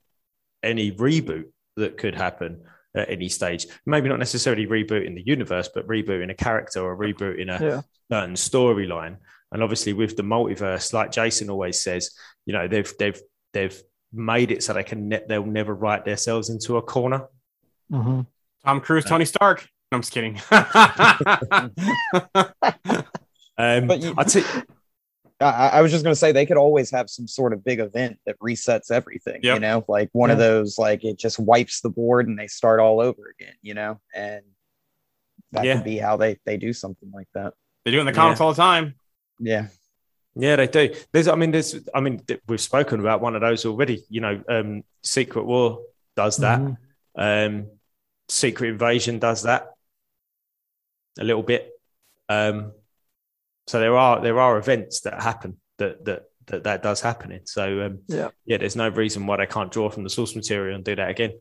any reboot that could happen at any stage. Maybe not necessarily rebooting the universe, but rebooting a character or rebooting a Yeah. certain storyline. And obviously, with the multiverse, like Jason always says, you know they've they've they've made it so they can ne- they'll never write themselves into a corner. Mhm. Tom Cruise, Tony Stark. No, I'm just kidding. Um, But you- I t- I, I was just gonna say they could always have some sort of big event that resets everything. You know, like one of those, like it just wipes the board and they start all over again. You know, and that Yeah. could be how they they do something like that. they do it in the comics Yeah. all the time. Yeah, Yeah, they do. There's, I mean, there's, I mean, th- we've spoken about one of those already. You know, um, Secret War does that. Mhm. Um, Secret Invasion does that a little bit. Um, so there are there are events that happen that that that, that does happen in. So um, Yeah. yeah, there's no reason why they can't draw from the source material and do that again.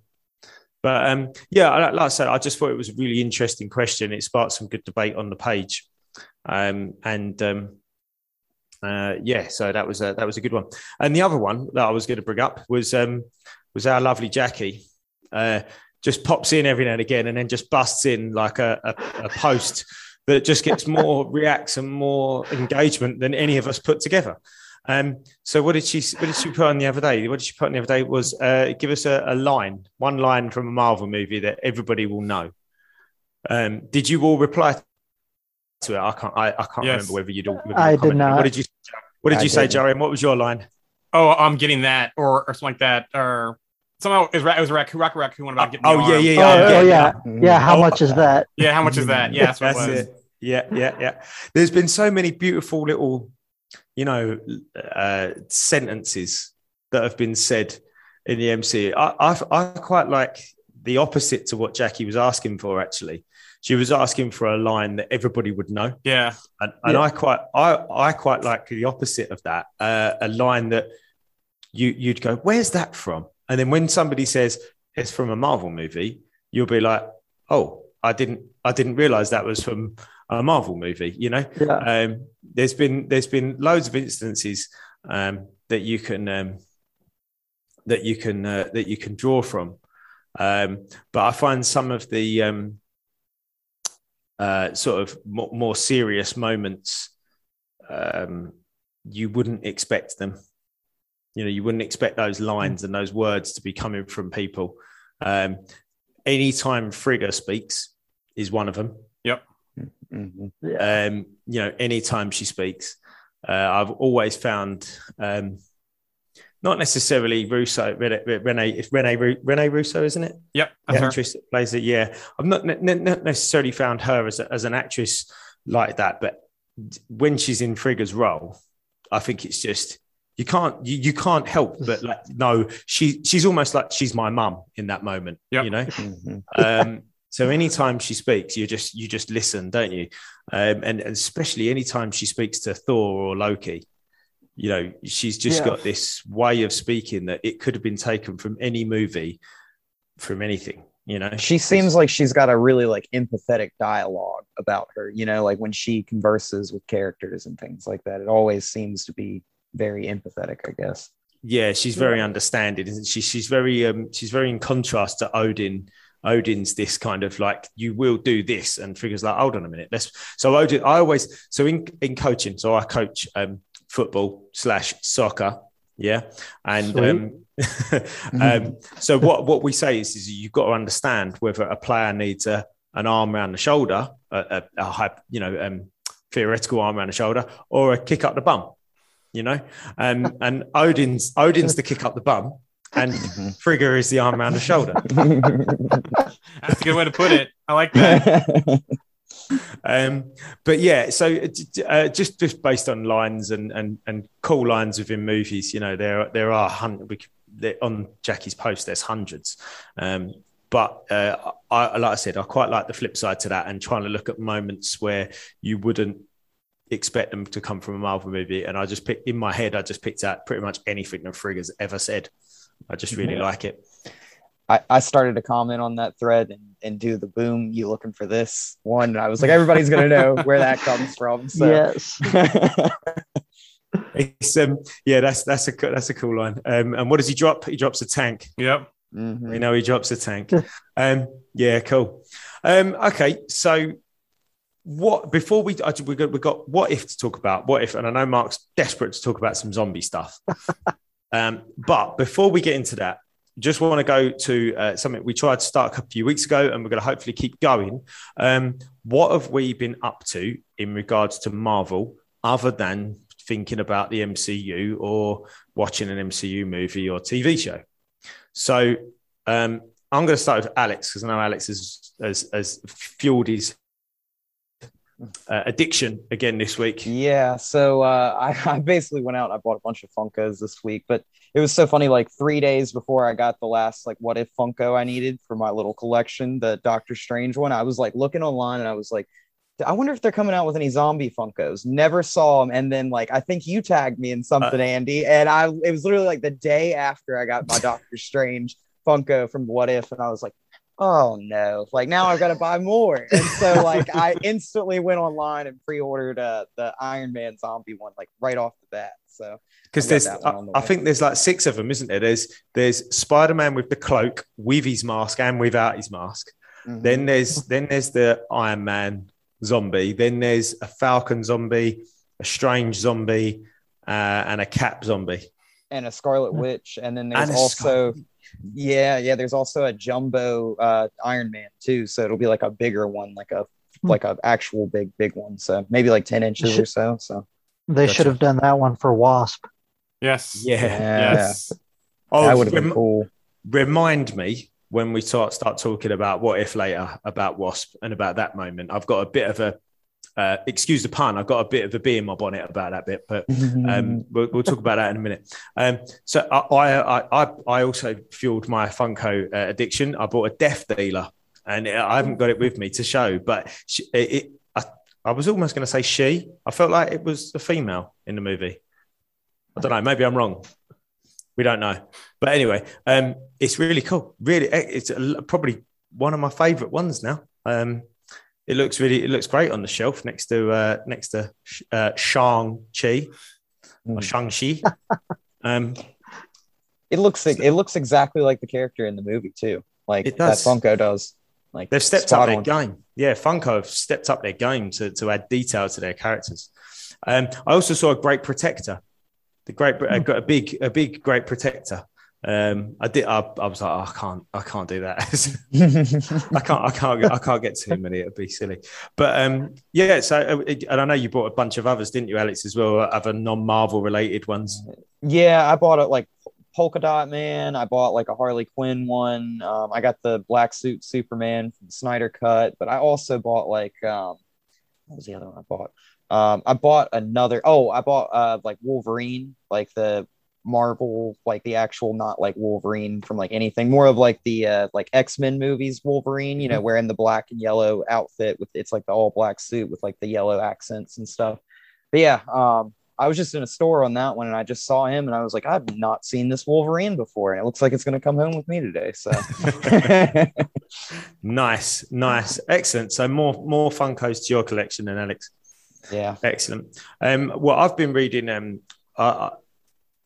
But um, yeah, like I said, I just thought it was a really interesting question. It sparked some good debate on the page, um, and um, uh, yeah, so that was a, that was a good one. And the other one that I was going to bring up was um, was our lovely Jackie. Uh, just pops in every now and again, and then just busts in like a, a, a post that just gets more reacts and more engagement than any of us put together. Um, so what did she what did she put on the other day? What did she put on the other day was uh, give us a, a line, one line from a Marvel movie that everybody will know. Um, did you all reply to it? I can't I, I can't Yes. remember whether you'd all. I you did commented. not. What did you What did I you say, didn't. Jarian? What was your line? Oh, I'm getting that, or, or something like that, or Somehow it was, Ra- it was Raccoon, Rocket Raccoon about getting. Oh, the yeah, yeah, Oh, yeah, oh, yeah, yeah, yeah. How Oh, much is that? Yeah, how much is that? Yeah, that's what That's it was. it. Yeah, yeah, yeah. There's been so many beautiful little, you know, uh, sentences that have been said in the MCU. I, I, I quite like the opposite to what Jackie was asking for. Actually, she was asking for a line that everybody would know, Yeah, and, and Yeah. I quite, I, I quite like the opposite of that. Uh, a line that you, you'd go, "Where's that from?" And then when somebody says it's from a Marvel movie, you'll be like, "Oh, I didn't, I didn't realize that was from." a Marvel movie, you know. Yeah. Um, there's been there's been loads of instances um, that you can um, that you can uh, that you can draw from, um, but I find some of the um, uh, sort of more, more serious moments um, you wouldn't expect them. You know, you wouldn't expect those lines and those words to be coming from people. Um, anytime Frigga speaks is one of them. Mhm. Yeah. Um, you know, anytime she speaks, uh, I've always found um, not necessarily Russo, Rene, Rene, it's Rene, Rene Russo, isn't it? yep, The that's her. actress that plays it. Yeah, I've not, ne- ne- not necessarily found her as, a, as an actress like that, but when she's in Frigga's role, I think it's just you can't you, you can't help but like no, she she's almost like she's my mum in that moment. Yep. You know, Mhm. um, so anytime she speaks, you just you just listen, don't you? Um, and, and especially anytime she speaks to Thor or Loki, you know, she's just Yeah. got this way of speaking that it could have been taken from any movie, from anything. You know, She seems like she's got a really like empathetic dialogue about her, you know, like when she converses with characters and things like that. It always seems to be very empathetic, I guess. yeah, she's very understanding, isn't she? She's very um, she's very in contrast to Odin. Odin's this kind of like you will do this, and Frigga's like hold on a minute. Let's so Odin. I always so in in coaching. So I coach um, football slash soccer. Yeah, and um, um, so what what we say is, is you've got to understand whether a player needs a an arm around the shoulder, a, a, a high, you know, um, theoretical arm around the shoulder, or a kick up the bum. You know, um, and Odin's Odin's the kick up the bum, and Frigga is the arm around the shoulder. That's a good way to put it. I like that. Um, but yeah, so uh, just just based on lines and and and cool lines within movies, you know, there there are hundred on Jackie's post. There's hundreds, um, but uh, I like I said, I quite like the flip side to that and trying to look at moments where you wouldn't expect them to come from a Marvel movie. And I just picked in my head, I just picked out pretty much anything that Frigga's ever said. I just really Yeah. like it. I, I started to comment on that thread and, and do the boom, you looking for this one. And I was like, everybody's gonna know where that comes from. So Yes. It's um yeah, that's that's a co- that's a cool line. Um, and what does he drop? He drops a tank. Yep. Mhm. We know he drops a tank. Um, yeah, cool. Um, okay, so what before we we got we got what if to talk about what if, and I know Mark's desperate to talk about some zombie stuff. um, but before we get into that, just want to go to uh, something we tried to start a few weeks ago, and we're going to hopefully keep going. Um, what have we been up to in regards to Marvel, other than thinking about the MCU or watching an MCU movie or TV show? So um, I'm going to start with Alex because I know Alex has, has, has fueled his uh, addiction again this week. Yeah, so uh, I, I basically went out I bought a bunch of Funkos this week, but it was so funny. Like three days before I got the last like what if Funko I needed for my little collection, the Doctor Strange one, I was like looking online and I was like, I wonder if they're coming out with any zombie Funkos. Never saw them, and then like I think you tagged me in something, Andy, and I it was literally like the day after I got my Doctor Strange Funko from What If, and I was like. Oh no! Like now I've got to buy more, and so like I instantly went online and pre-ordered uh, the Iron Man zombie one like right off the bat. So Because there's, I, the I think there's like six of them, isn't there? There's there's Spider Man with the cloak, with his mask and without his mask. mhm. Then there's then there's the Iron Man zombie. Then there's a Falcon zombie, a Strange zombie, uh, and a Cap zombie. and a Scarlet Witch, and then there's And also yeah, yeah. There's also a jumbo uh, Iron Man too, so it'll be like a bigger one, like a Hmm. like a actual big big one. So maybe like ten inches or so. So They Gotcha. should have done that one for Wasp. Yes. Yeah. yeah, Yes. Oh, that would have been cool. remind me when we start start talking about what if later about Wasp and about that moment. I've got a bit of a uh, excuse the pun. I've got a bit of a bee in my bonnet about that bit, but um, we'll, we'll talk about that in a minute. Um, so I, I, I, I also fueled my Funko uh, addiction. I bought a Death Dealer, and I haven't got it with me to show, but she, it, I, I was almost going to say she. I felt like it was a female in the movie. I don't know. Maybe I'm wrong. We don't know, but anyway, um, it's really cool. Really, it's a, probably one of my favourite ones now. Um, it looks really, it looks great on the shelf next to uh, next to uh, Shang Chi or Mm. Shang Chi. um, It looks it looks exactly like the character in the movie too. Like It that. Funko does. Like They've stepped up their on. game. Yeah, Funko have stepped up their game to, to add detail to their characters. Um, I also saw a great protector. The great, I got a big, a big great protector. Um, I did. I, I was like, oh, I can't, I can't do that. I can't, I can't, I can't get too many. It'd be silly. But um, yeah. So, uh, and I know you bought a bunch of others, didn't you, Alex, as well? Other non-Marvel related ones. Yeah, I bought it like Polka Dot Man. I bought like a Harley Quinn one. Um, I got the black suit Superman from Snyder Cut, but I also bought like um, what was the other one I bought? Um, I bought another. Oh, I bought uh like Wolverine, like the Marvel, like the actual, not like Wolverine from like anything, more of like the uh like X Men movies Wolverine. You know, wearing the black and yellow outfit with it's like the all black suit with like the yellow accents and stuff. But yeah, um, I was just in a store on that one and I just saw him and I was like, I've not seen this Wolverine before. And it looks like it's going to come home with me today. So, Nice, nice, excellent. So more, more Funkos to your collection, then, Alex. yeah. Excellent. Um, well, I've been reading. Um, I,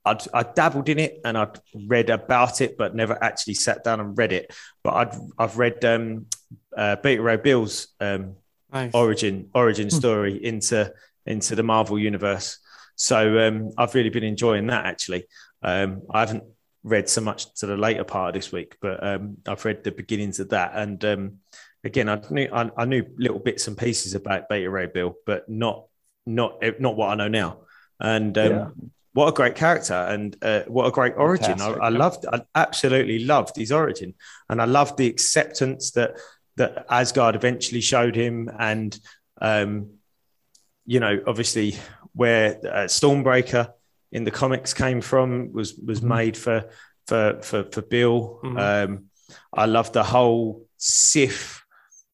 I'd, I dabbled in it and I'd read about it, but never actually sat down and read it. But I'd, I've read um, uh, Beta Ray Bill's um, Nice. origin origin story into into the Marvel universe. So um, I've really been enjoying that. Actually, um, I haven't read so much to the later part of this week, but um, I've read the beginnings of that. And um, again, I knew I, I knew little bits and pieces about Beta Ray Bill, but not not not what I know now. And um, Yeah. What a great character and uh, what a great origin! I, I loved, I absolutely loved his origin, and I loved the acceptance that that Asgard eventually showed him, and um, you know, obviously where uh, Stormbreaker in the comics came from was was made for for for for Bill. Mhm. Um, I loved the whole Sif,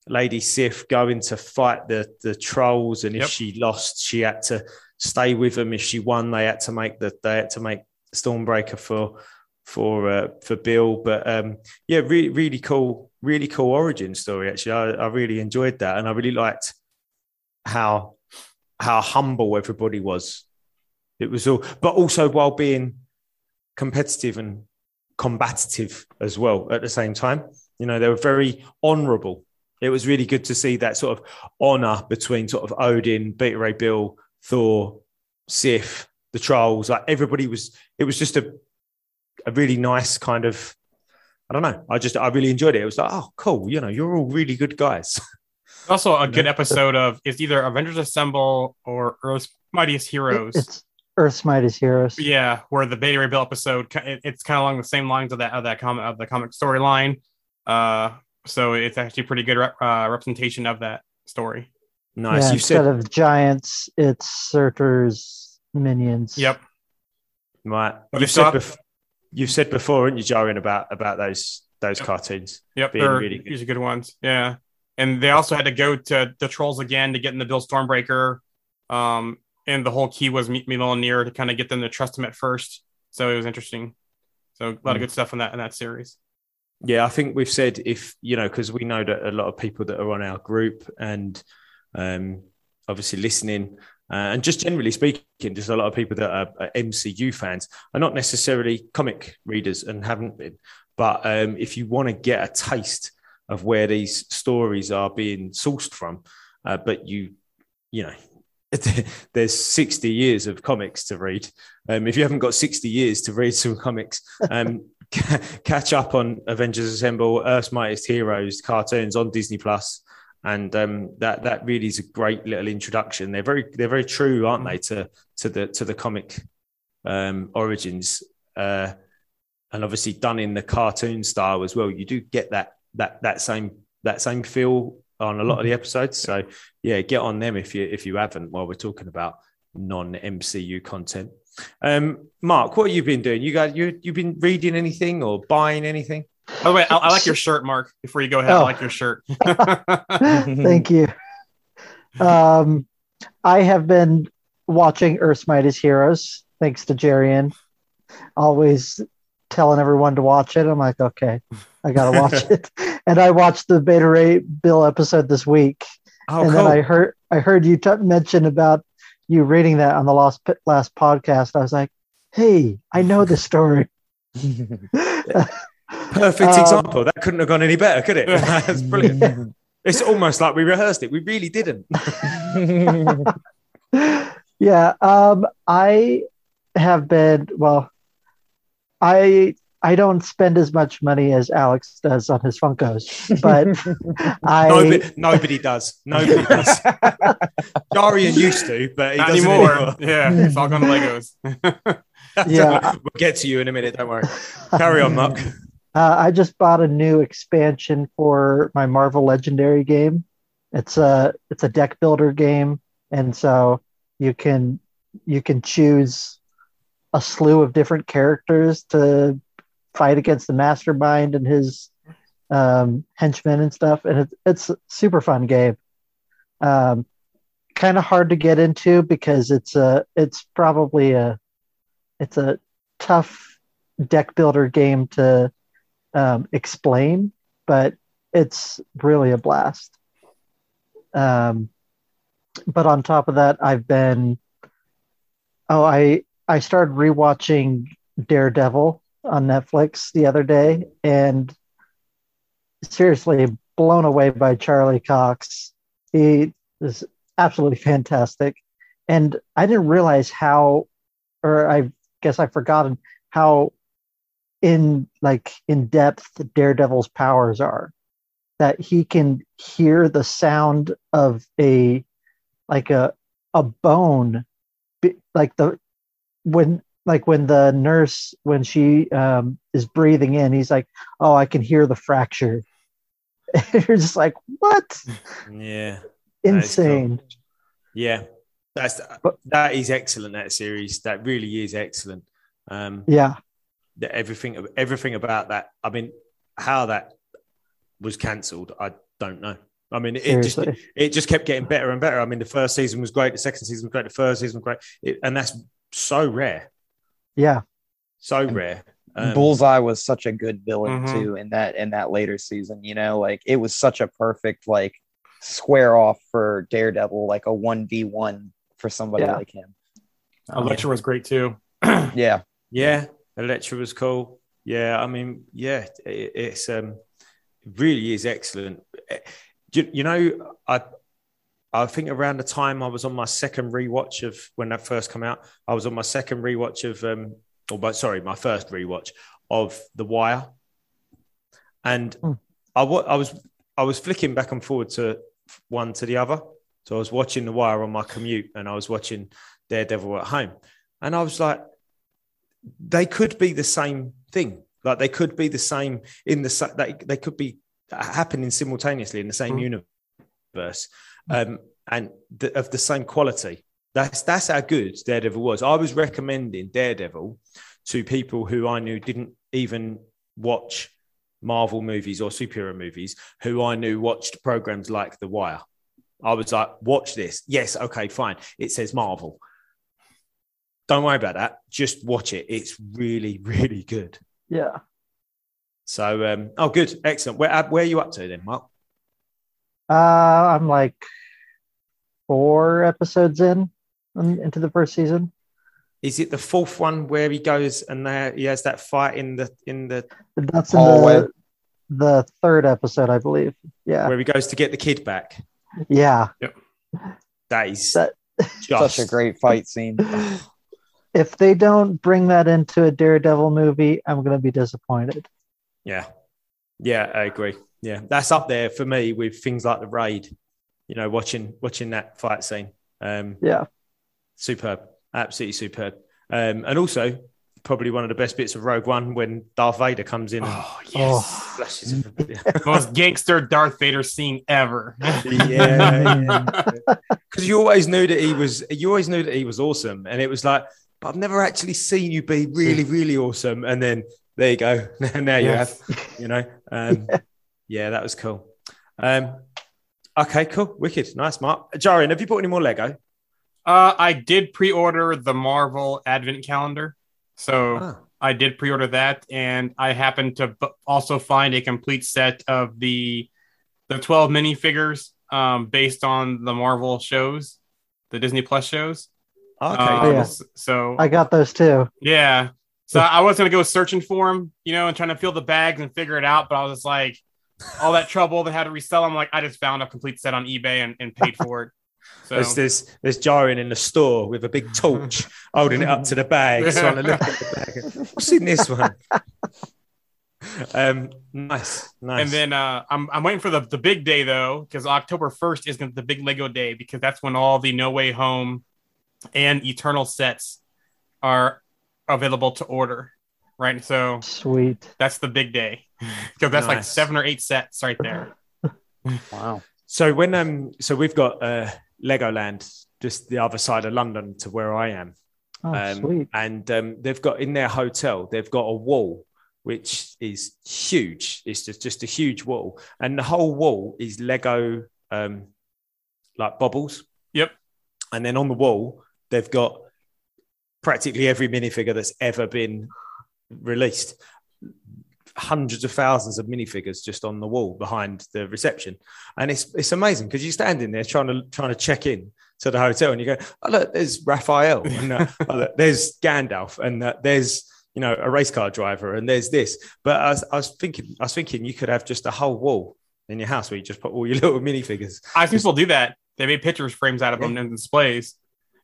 Lady Sif, going to fight the the trolls, and if Yep. she lost, she had to stay with them. If she won, they had to make the they had to make Stormbreaker for for uh, for Bill. But um, yeah, really really cool, really cool origin story. Actually, I, I really enjoyed that, and I really liked how how humble everybody was. It was all, but also while being competitive and combative as well at the same time. You know, they were very honourable. It was really good to see that sort of honour between sort of Odin, Beta Ray Bill, Thor, Sif, the trolls. Like everybody was. It was just a a really nice kind of. I don't know. I just I really enjoyed it. It was like, oh, cool. You know, you're all really good guys. Also, a good episode of it's either Avengers Assemble or Earth's Mightiest Heroes. It's Earth's Mightiest Heroes. yeah, where the Beta Ray Bill episode, it, it's kind of along the same lines of that of that comic of the comic storyline. Uh, so it's actually pretty good rep, uh, representation of that story. Nice. Yeah, you instead said of giants, it's Surtur's minions. Yep. right. But You it's said not- bef- you've said before, haven't you, Jarian, about about those those Yep. cartoons. Yep, Being they're really good. usually good ones. Yeah, and they also had to go to the trolls again to get in the Bill Stormbreaker. Um, and the whole key was meet Mjolnir to kind of get them to trust him at first. So it was interesting. So a lot Mm. of good stuff in that in that series. Yeah, I think we've said if you know because we know that a lot of people that are on our group and um, obviously listening uh, and just generally speaking, just a lot of people that are, are MCU fans are not necessarily comic readers and haven't been. But um, if you want to get a taste of where these stories are being sourced from, uh, but you, you know, there's 60 years of comics to read. Um, if you haven't got 60 years to read some comics, um, ca- catch up on Avengers Assemble, Earth's Mightiest Heroes cartoons on Disney Plus, and um, that that really is a great little introduction. They're very they're very true, aren't they, to to the to the comic um, origins. Uh, and obviously done in the cartoon style as well. You do get that that that same that same feel on a lot of the episodes. So yeah, get on them if you if you haven't. While we're talking about non MCU content, um, Mark, what have you been doing? You got you you've been reading anything or buying anything? By the way, I, I like your shirt, Mark. Before you go ahead, I Oh. like your shirt. Thank you. Um, I have been watching Earth's Mightiest Heroes, thanks to Jarian. Always telling everyone to watch it. I'm like, okay, I gotta watch it. And I watched the Beta Ray Bill episode this week, Oh, and cool. then I heard I heard you t- mention about you reading that on the last last podcast. I was like, hey, I know this story. Perfect Um, example. That couldn't have gone any better, could it? That's brilliant. It's almost like we rehearsed it. We really didn't. yeah um i have been well i i don't spend as much money as alex does on his funkos but i Nobody, nobody does. Nobody does. Jarian used to, but he Not doesn't anymore. anymore. yeah, it's all gone to Legos. Yeah. we'll get to you in a minute. Don't worry. Carry on, Mark. Uh, i just bought a new expansion for my marvel legendary game. It's a it's a deck builder game and so you can you can choose a slew of different characters to fight against the mastermind and his um, henchmen and stuff and it's it's a super fun game. Um, kind of hard to get into because it's a it's probably a it's a tough deck builder game to um, explain but it's really a blast. Um, but on top of that i've been oh i i started rewatching daredevil on netflix the other day and seriously blown away by charlie cox. He is absolutely fantastic. And i didn't realize how or i guess i've forgotten how in like in depth daredevil's powers are that he can hear the sound of a like a a bone like the when like when the nurse when she um, is breathing in he's like oh i can hear the fracture you're just like what Yeah. That is cool. insane Yeah. That's that is excellent. That series. That really is excellent. Um, yeah that everything everything about that. I mean, how that was cancelled, I don't know. I mean, it just it just kept getting better and better. I mean, the first season was great, the second season was great, the third season was great, it, and that's so rare, yeah so And rare. Um, Bullseye was such a good villain Mhm. too in that in that later season. You know, like it was such a perfect like square off for Daredevil, like a one v one for somebody Yeah. like him. Um, Elektra was great too. yeah, Yeah, Elektra was cool. Yeah, I mean, yeah, it, it's um, really is excellent. Eh, You, you know, I I think around the time I was on my second rewatch of when that first came out, I was on my second rewatch of um, or but sorry, my first rewatch of The Wire, and Hmm. I I was I was flicking back and forward to one to the other. So I was watching The Wire on my commute, and I was watching Daredevil at home, and I was like, they could be the same thing. Like they could be the same in the they, they could be happening simultaneously in the same Mhm. universe, um, and the, of the same quality. That's that's how good Daredevil was. I was recommending Daredevil to people who I knew didn't even watch Marvel movies or superhero movies, who I knew watched programs like The Wire. I was like, watch this. Yes, okay, fine. It says Marvel. Don't worry about that. Just watch it. It's really, really good. yeah So, um, oh, good, excellent. Where where are you up to then, Mark? uh i'm like four episodes in into the first season Is it the fourth one where he goes and there he has that fight in the in the that's in the the third episode i believe yeah where he goes to get the kid back? yeah Yep. That is That- just such a great fight scene. if they don't bring that into a Daredevil movie, I'm going to be disappointed. Yeah. Yeah, I agree. Yeah. That's up there for me with things like the raid, you know, watching watching that fight scene. Um Yeah. superb. Absolutely superb. Um and also probably one of the best bits of Rogue One when Darth Vader comes in and Oh Oh. flashes him. Most gangster Darth Vader scene ever. yeah, because you always knew that he was. You always knew that he was awesome, and it was like, but I've never actually seen you be really, really awesome. And then there you go. now you Yes. have, you know. Um, yeah, that was cool. Um, okay, cool, wicked, nice, Mark. Jarian, have you bought any more Lego? Uh, I did pre-order the Marvel Advent Calendar, so Ah, I did pre-order that, and I happened to b- also find a complete set of the the twelve minifigures um, based on the Marvel shows, the Disney Plus shows. Okay, Um, Oh, yeah. So I got those too. yeah, so I was gonna go searching for them, you know, and trying to feel the bags and figure it out, but I was just like, all that trouble that had to resell them. Like I just found a complete set on eBay and, and paid for it. So There's this there's Jarian in the store with a big torch holding it up to the bag, trying to look at the bag. What's in this one? Um, nice, nice. And then uh, I'm I'm waiting for the, the big day though, because October first is gonna be the big Lego day because that's when all the No Way Home and Eternal sets are available to order. Right, so Sweet. that's the big day because that's like seven or eight sets right there. Wow. So when um so we've got uh Legoland just the other side of London to where I am. Oh, Um, sweet. and um, they've got in their hotel, they've got a wall which is huge. It's just, just a huge wall. And the whole wall is Lego um like bubbles. Yep. And then on the wall, they've got practically every minifigure that's ever been released. Hundreds of thousands of minifigures just on the wall behind the reception, and it's it's amazing because you're standing there trying to trying to check in to the hotel, and you go, "Oh look, there's Raphael, and uh, oh, look, there's Gandalf, and uh, there's you know a race car driver, and there's this." But I was, I was thinking, I was thinking you could have just a whole wall in your house where you just put all your little minifigures. I've seen people do that. They made pictures frames out of them and displays.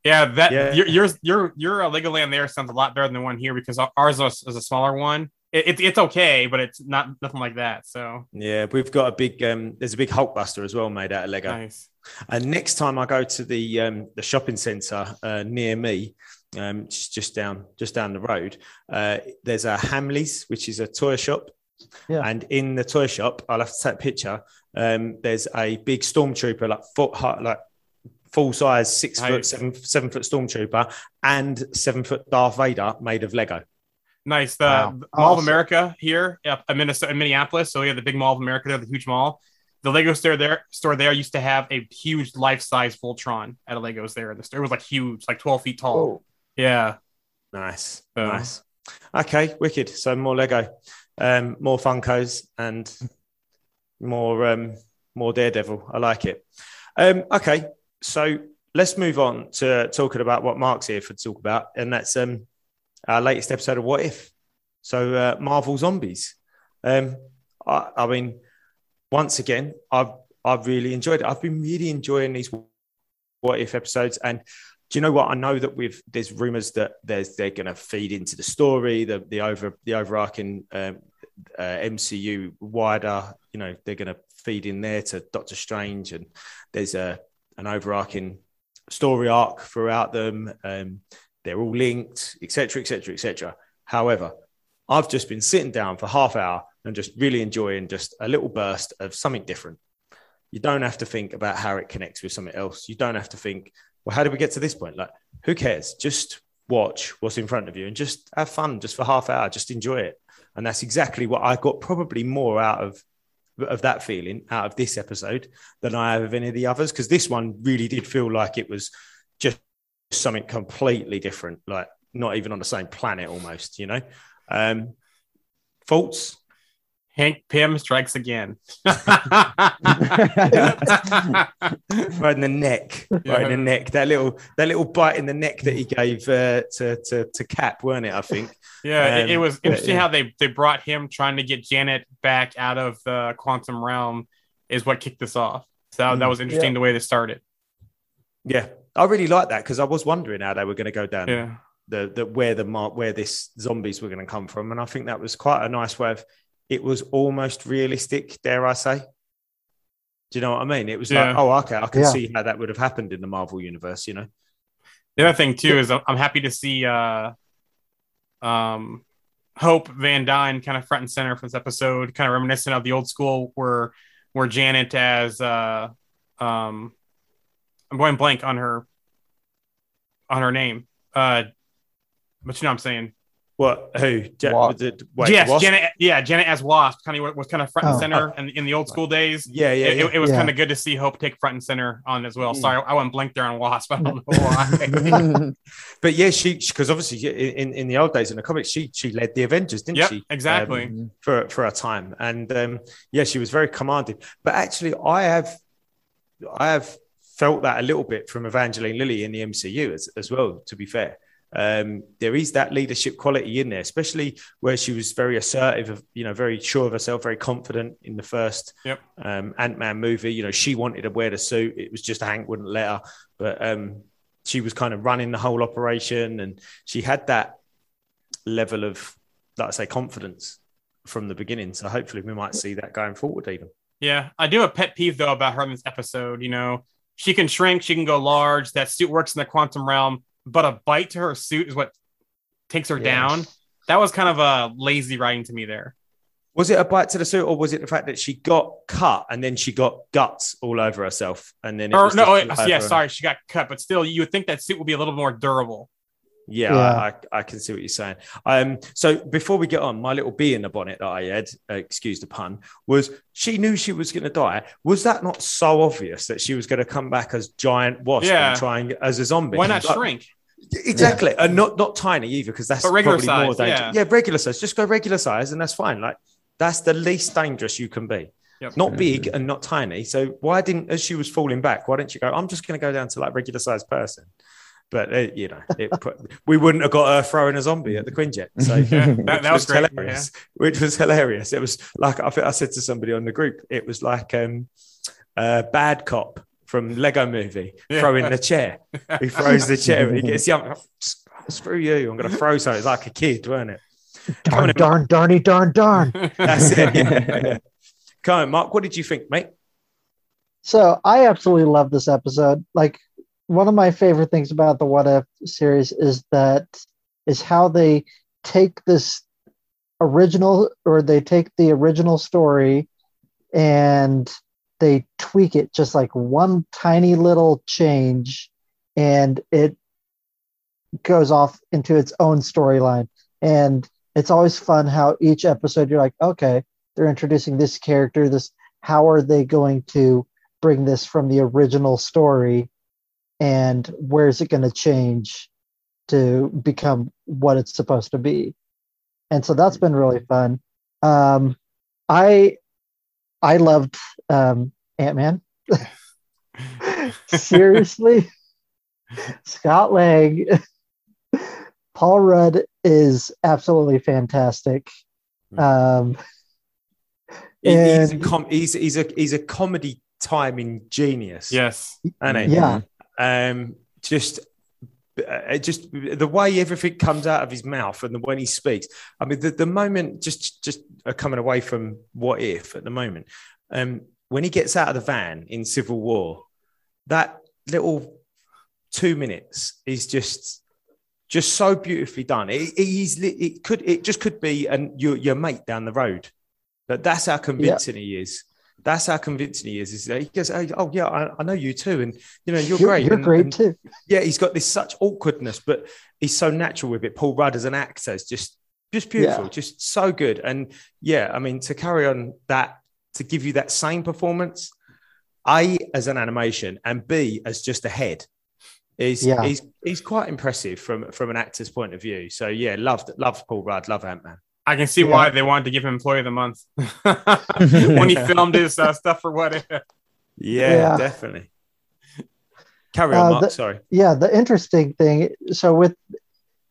Yeah, that Yeah. your yours your your uh, Legoland there sounds a lot better than the one here because ours is, is a smaller one. It, it, it's okay, but it's not nothing like that. So Yeah, we've got a big. Um, there's a big Hulkbuster as well made out of Lego. nice. And next time I go to the um, the shopping centre uh, near me, um, just, just down just down the road, uh, there's a Hamleys, which is a toy shop. Yeah. And in the toy shop, I'll have to take a picture. Um, there's a big stormtrooper, like foot high, like full size, six foot, seven seven foot stormtrooper, and seven foot Darth Vader made of Lego. Nice. The Wow. the Mall of America here yeah, in Minnesota, in Minneapolis. So we have the big Mall of America there, the huge mall. The Lego store there, store there used to have a huge life size Voltron at a Legos there. The store it was like huge, like twelve feet tall. Yeah. Nice, So- nice. Okay, wicked. So more Lego, um, more Funkos, and more um, more Daredevil. I like it. Um, okay, so let's move on to talking about what Mark's here for to talk about, and that's um, our latest episode of What If. So uh, Marvel Zombies. Um, I, I mean, once again, I've I've really enjoyed it. I've been really enjoying these What If episodes, and do you know what? I know that with there's rumors that there's they're going to feed into the story, the the over the overarching um, uh, MCU wider. You know, they're going to feed in there to Doctor Strange, and there's a an overarching story arc throughout them. Um, they're all linked, etc., etc., etc. However, I've just been sitting down for half hour and just really enjoying just a little burst of something different. You don't have to think about how it connects with something else. You don't have to think, well, how did we get to this point? Like, who cares? Just watch what's in front of you and just have fun just for half hour. Just enjoy it. And that's exactly what I got probably more out of of that feeling out of this episode than I have of any of the others. Because this one really did feel like it was just something completely different, like not even on the same planet almost, you know. Um thoughts? Hank Pym strikes again. right in the neck, right in the neck. That little, that little bite in the neck that he gave uh, to, to to Cap, weren't it? I think. Yeah, it, it Um, was but, interesting yeah. how they they brought him trying to get Janet back out of the quantum realm is what kicked this off. So that, that Mm. was interesting the way they started. Yeah, I really like that because I was wondering how they were going to go down Yeah, the the where the mar- where this zombies were going to come from, and I think that was quite a nice way of. It was almost realistic, dare I say? Do you know what I mean? It was like, oh, okay, I can Yeah. see how that would have happened in the Marvel universe. You know? the other thing too is I'm I'm happy to see uh um, Hope Van Dyne kind of front and center for this episode, kind of reminiscent of the old school where where Janet as uh, um, I'm going blank on her on her name. Uh, but you know what I'm saying. What? Who? Ja- Wa- was it- wait, yes, Wasp? Janet. Yeah, Janet as Wasp kind of was kind of front and Oh. center in, in the old school days. Yeah, yeah, it, yeah. it- it was Yeah. kind of good to see Hope take front and center on as well. Mm. Sorry, I went blank there on Wasp. I don't know why. But yeah, she because obviously in, in the old days in the comics, she she led the Avengers, didn't yep, she? exactly. Um, for for a time, and um, yeah, she was very commanding. But actually, I have I have felt that a little bit from Evangeline Lilly in the MCU as, as well. To be fair, um, there is that leadership quality in there, especially where she was very assertive, of, you know, very sure of herself, very confident in the first Yep. um, Ant Man movie. You know, she wanted to wear the suit. It was just Hank wouldn't let her, but um, she was kind of running the whole operation, and she had that level of, like I say, confidence from the beginning. So hopefully, we might see that going forward, even. Yeah, I do have a pet peeve though about her in this episode. You know, she can shrink, she can go large. That suit works in the quantum realm, but a bite to her suit is what takes her Yeah. down. That was kind of a lazy writing to me there. Was it a bite to the suit, or was it the fact that she got cut and then she got guts all over herself, and then it Or was no, just oh, yeah, sorry, she got cut, but still, you would think that suit would be a little more durable. Yeah, Yeah. I, I, I can see what you're saying. Um, so before we get on, my little bee in the bonnet that I had, uh, excuse the pun, was she knew she was going to die. Was that not so obvious that she was going to come back as giant wasp Yeah. and trying as a zombie? Why not Like, shrink? Exactly, and not not tiny either, because that's But regular probably more size, dangerous. yeah. Yeah. regular size. Just go regular size, and that's fine. Like that's the least dangerous you can be. Yep. Not big and not tiny. So why didn't, as she was falling back, why didn't you go? I'm just going to go down to like regular sized person. But uh, you know, it put, we wouldn't have got her throwing a zombie at the Quinjet. So Yeah, that, which that was great. hilarious. Which was hilarious. It was like I think I said to somebody on the group, it was like um, a bad cop from Lego Movie Yeah. throwing the chair. He throws the chair and he gets young. Screw you! I'm going to throw something. It's like a kid, weren't it? Darn, in, darn, darny, darn, darn. That's it. Yeah, yeah. Come on, Mark. What did you think, mate? So I absolutely love this episode. Like one of my favorite things about the What If series is that is how they take this original or they take the original story and they tweak it just like one tiny little change and it goes off into its own storyline. And it's always fun how each episode you're like okay they're introducing this character this how are they going to bring this from the original story and where is it going to change to become what it's supposed to be? And so that's been really fun. Um i i loved um ant-man. Seriously? Scott lang. Paul rudd is absolutely fantastic. Um He- he's, a com- he's he's a he's a comedy timing genius. yes. isn't he? yeah um, just uh, just the way everything comes out of his mouth and the when he speaks. I mean, the, the moment just just uh, coming away from what if at the moment, um, when he gets out of the van in Civil War, that little two minutes is just just so beautifully done. It, it it could it just could be and your your mate down the road. But that's how convincing he is. That's how convincing he is. Is that he goes, oh, oh, yeah, I, I know you too, and you know you're, you're, great. you're and- great and- too yeah, he's got this such awkwardness, but he's so natural with it. Paul Rudd as an actor is just just beautiful, Yeah. just so good. And yeah, I mean, to carry on that, to give you that same performance, A as an animation and B as just a head is Yeah. he's he's quite impressive from from an actor's point of view. So yeah, loved loved Paul Rudd, love Ant Man. I can see Yeah. why they wanted to give him Employee of the Month when he filmed his uh, stuff for what if. Yeah, Yeah. definitely. Carry on, Uh, Mark. the- sorry. yeah the interesting thing so with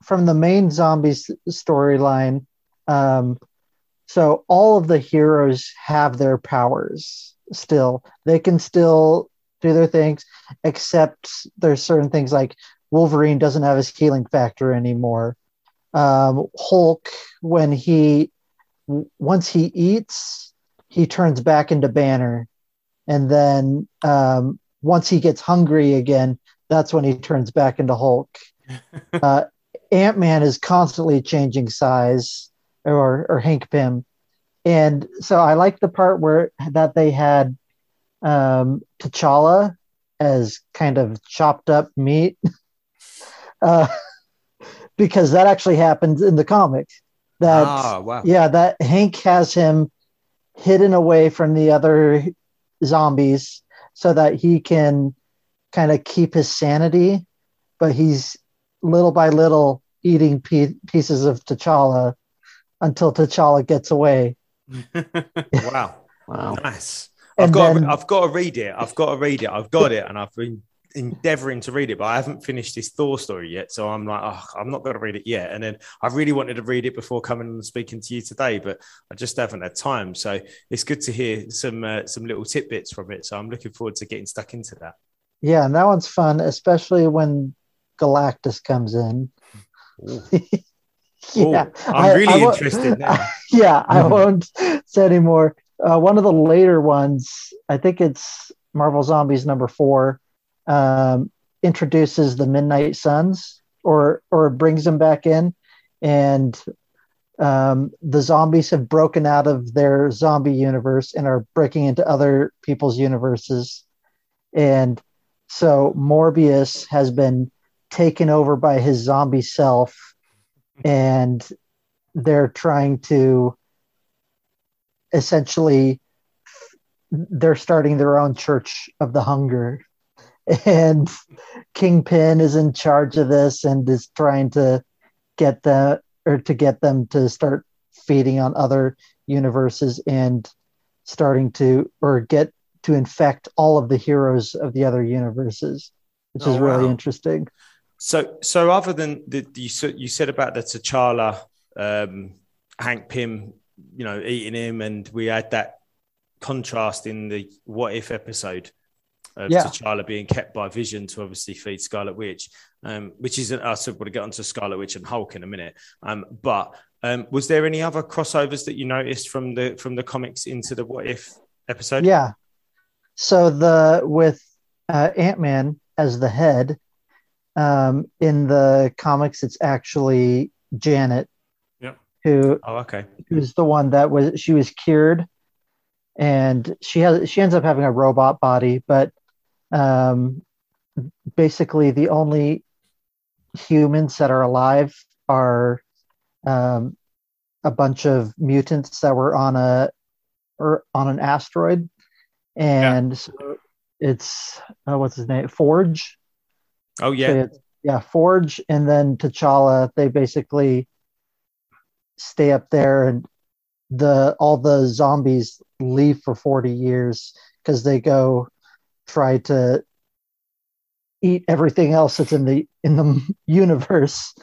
from the main zombies storyline um so all of the heroes have their powers still they can still do their things except there's certain things like wolverine doesn't have his healing factor anymore um hulk when he once he eats he turns back into banner. And then um once he gets hungry again that's when he turns back into Hulk. uh, Ant Man is constantly changing size, or or Hank Pym, and so I like the part where that they had um, T'Challa as kind of chopped up meat, uh, because that actually happens in the comic. That Ah, wow. yeah, that Hank has him hidden away from the other zombies so that he can kind of keep his sanity, but he's little by little eating pe- pieces of T'Challa until T'Challa gets away. wow. Wow. Nice. I've And got, then- to, I've got to read it. I've got to read it. I've got it, and I've been endeavoring to read it, but I haven't finished this Thor story yet. So I'm like, oh, I'm not going to read it yet. And then I really wanted to read it before coming and speaking to you today, but I just haven't had time. So it's good to hear some uh, some little tidbits from it. So I'm looking forward to getting stuck into that. Yeah, and that one's fun, especially when Galactus comes in. Yeah, Ooh, I'm really I wa- interested now. yeah, I won't say anymore. Uh, one of the later ones, I think it's Marvel Zombies number four, um, introduces the Midnight Suns, or or brings them back in, and um, the zombies have broken out of their zombie universe and are breaking into other people's universes, and so Morbius has been taken over by his zombie self, and they're trying to essentially they're starting their own church of the hunger and kingpin is in charge of this and is trying to get the or to get them to start feeding on other universes and starting to or get to infect all of the heroes of the other universes which Oh, is really wow. interesting So, so other than the you said you said about the T'Challa, um, Hank Pym, you know, eating him, and we had that contrast in the What If episode of Yeah. T'Challa being kept by Vision to obviously feed Scarlet Witch, um, which isn't us. So we'll get onto Scarlet Witch and Hulk in a minute. Um, but um, was there any other crossovers that you noticed from the from the comics into the What If episode? Yeah. So the with uh, Ant Man as the head, um, in the comics, it's actually Janet, Yep. who Oh, okay. who's the one that was she was cured, and she has she ends up having a robot body, but um, basically the only humans that are alive are um, a bunch of mutants that were on a or on an asteroid, and so it's uh, what's his name Forge. Oh, So yeah. it's- yeah, Forge and then T'Challa. They basically stay up there, and the all the zombies leave for forty years because they go try to eat everything else that's in the in the universe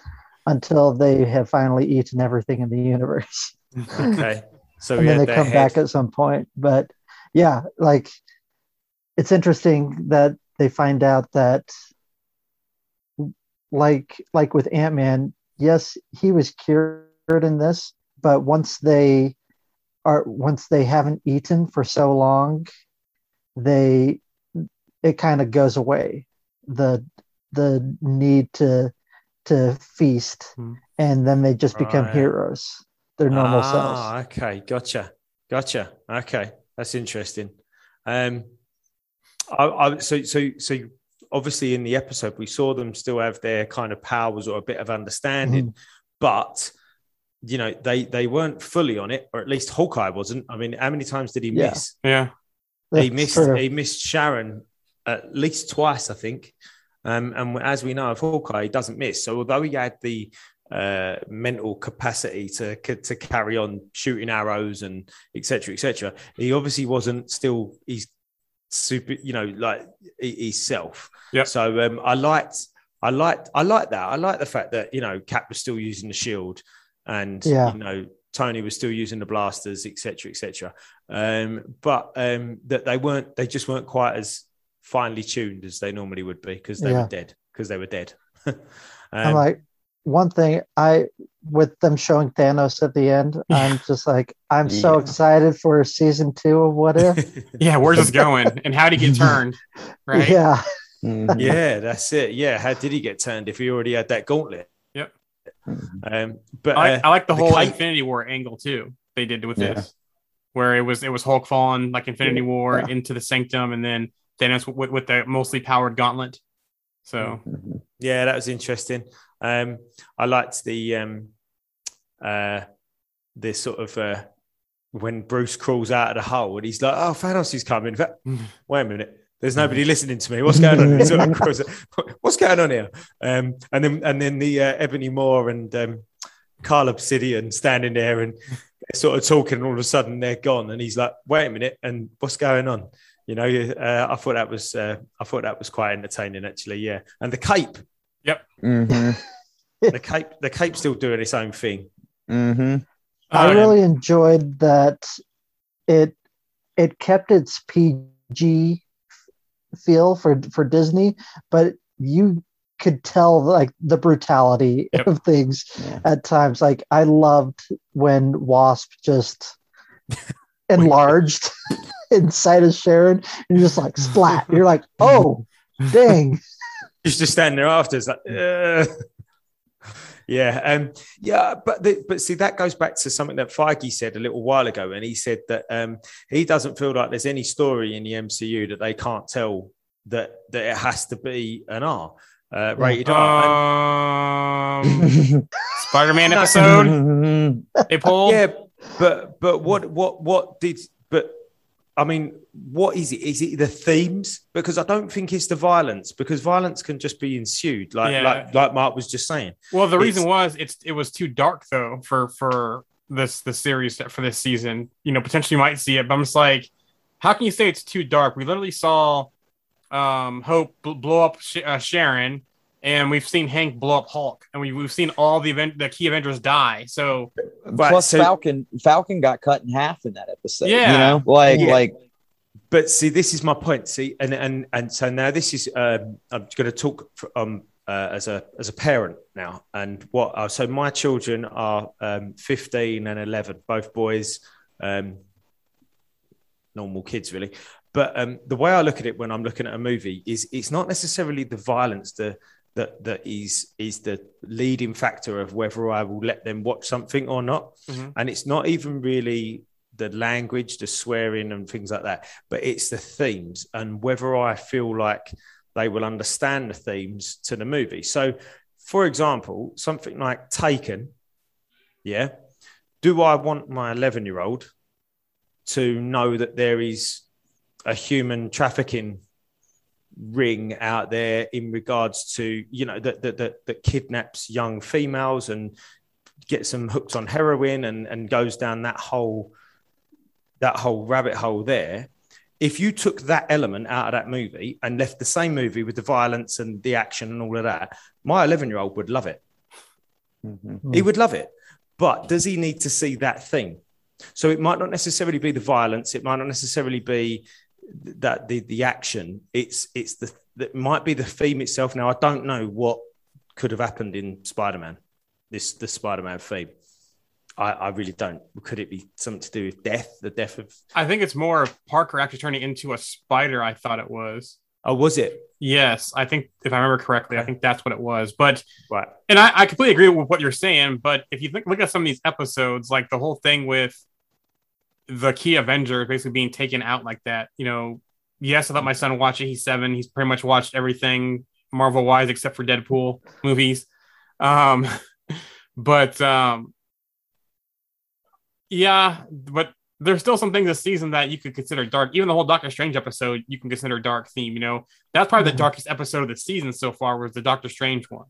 until they have finally eaten everything in the universe, Okay. So and then they come head. back at some point. But yeah, like it's interesting that they find out that like like with ant-man yes he was cured in this but once they are once they haven't eaten for so long they it kind of goes away the the need to to feast Hmm. and then they just become Right. heroes their normal selves Ah, okay, gotcha, gotcha. Okay, that's interesting. Um, I, I, so so so obviously in the episode we saw them still have their kind of powers or a bit of understanding, but you know they they weren't fully on it, or at least Hawkeye wasn't. I mean, how many times did he Yeah. miss? Yeah. he That's missed true. he missed Sharon at least twice, I think. Um, and as we know of Hawkeye, he doesn't miss. So although he had the uh, mental capacity to to carry on shooting arrows and etc. etc., he obviously wasn't still he's super, you know, like he- he's self. Yep. So um, I liked I liked I liked that. I like the fact that you know Cap was still using the shield and Yeah. you know Tony was still using the blasters, etc., etc. Um, but um, that they weren't, they just weren't quite as finely tuned as they normally would be because they Yeah. were dead. Because they were dead. I'm Um, like, one thing I with them showing Thanos at the end, I'm just like, I'm so excited for season two of What If. Yeah. Where's this going? And how did he get turned? Right. Yeah, Mhm. yeah, that's it. Yeah, how did he get turned if he already had that gauntlet? Yep. Um, but I, uh, I like the, the whole cape- Infinity War angle too. They did with Yeah. this, where it was it was Hulk falling like Infinity War Yeah. into the Sanctum, and then Thanos with, with the mostly powered gauntlet. So Mhm. yeah, that was interesting. Um, I liked the um, uh, the sort of uh, when Bruce crawls out of the hole and he's like, "Oh, Thanos is coming." Wait a minute. There's nobody listening to me. What's going on? Sort of What's going on here? Um, and then and then the uh, Ebony Maw and um, Cull Obsidian standing there and sort of talking, and all of a sudden they're gone, and he's like, "Wait a minute!" And what's going on? You know, uh, I thought that was uh, I thought that was quite entertaining, actually. Yeah, and the cape, Mhm. the cape, the cape's still doing its own thing. Mhm. I really enjoyed that it it kept its PG feel for for Disney, but you could tell like the brutality Yep. of things Yeah. at times. Like I loved when Wasp just enlarged inside of Sharon and you're just like splat. You're like, oh dang. He's just standing there after. It's like, "Ugh." yeah, um, yeah, but the, but see, that goes back to something that Feige said a little while ago, and he said that um, he doesn't feel like there's any story in the MCU that they can't tell that that it has to be an R uh, rated R. And- um, Spider-Man episode they pulled. yeah, but but what what what did but I mean, what is it? Is it the themes? Because I don't think it's the violence, because violence can just be ensued, like Yeah. like like Mark was just saying. Well, the reason was it's it was too dark though for for this the series for this season. You know, potentially you might see it, but I'm just like, how can you say it's too dark? We literally saw um Hope bl- blow up Sh- uh, Sharon, and we've seen Hank blow up Hulk, and we we've seen all the event the key Avengers die. So Right, Plus, so- Falcon Falcon got cut in half in that episode. Yeah. you know, like Yeah. like but see this is my point see and and and so now this is um i'm going to talk for, um uh, as a as a parent now and what uh, so my children are um 15 and 11 both boys um normal kids really but um the way i look at it when i'm looking at a movie is it's not necessarily the violence the that that is is the leading factor of whether i will let them watch something or not Mhm. and it's not even really the language, the swearing, and things like that. But it's the themes and whether I feel like they will understand the themes to the movie. So, for example, something like Taken, yeah. Do I want my 11 year old to know that there is a human trafficking ring out there in regards to, you know, that, that, that, that kidnaps young females and gets them hooked on heroin and, and goes down that whole that whole rabbit hole there. If you took that element out of that movie and left the same movie with the violence and the action and all of that my 11 year old would love it. Mhm. he would love it. But does he need to see that thing? So it might not necessarily be the violence. It might not necessarily be that the the action it's it's the that might be the theme itself now i don't know what could have happened in spider-man this the spider-man theme I, I really don't. Could it be something to do with death? The death of I think it's more of Parker actually turning into a spider. I thought it was. oh, was it Yes, I think if I remember correctly, I think that's what it was. But right? and I, I completely agree with what you're saying. But if you think, look at some of these episodes, like the whole thing with the key Avenger basically being taken out like that, you know, yes, I thought my son watch it. He's seven. He's pretty much watched everything Marvel wise except for Deadpool movies. Um, but um, yeah, but there's still some things this season that you could consider dark. Even the whole Doctor Strange episode, you can consider dark theme. You know, that's probably Mhm. the darkest episode of the season so far was the Doctor Strange one.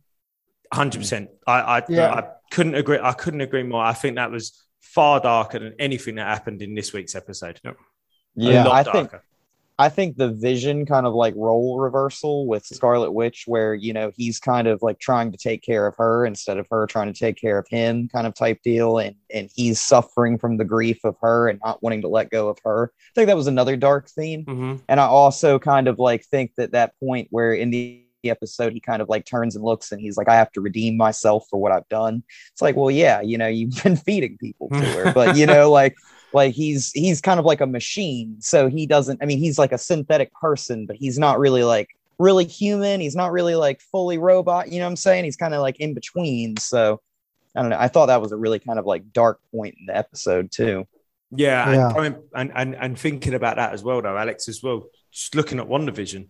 Hundred percent. I I, Yeah. I couldn't agree. I couldn't agree more. I think that was far darker than anything that happened in this week's episode. A yeah. lot I think. I think the Vision kind of like role reversal with Scarlet Witch, where you know he's kind of like trying to take care of her instead of her trying to take care of him, kind of type deal, and and he's suffering from the grief of her and not wanting to let go of her. I think that was another dark theme. hmm And I also kind of like think that that point where in the episode he kind of like turns and looks and he's like, I have to redeem myself for what I've done. It's like, well, yeah, you know, you've been feeding people to her, but you know, like like he's he's kind of like a machine. So he doesn't I mean, he's like a synthetic person, but he's not really like really human. He's not really like fully robot, you know what I'm saying? He's kind of like in between. So I don't know. I thought that was a really kind of like dark point in the episode too. Yeah, Yeah. And, and and and thinking about that as well, though, Alex, as well. Just looking at WandaVision,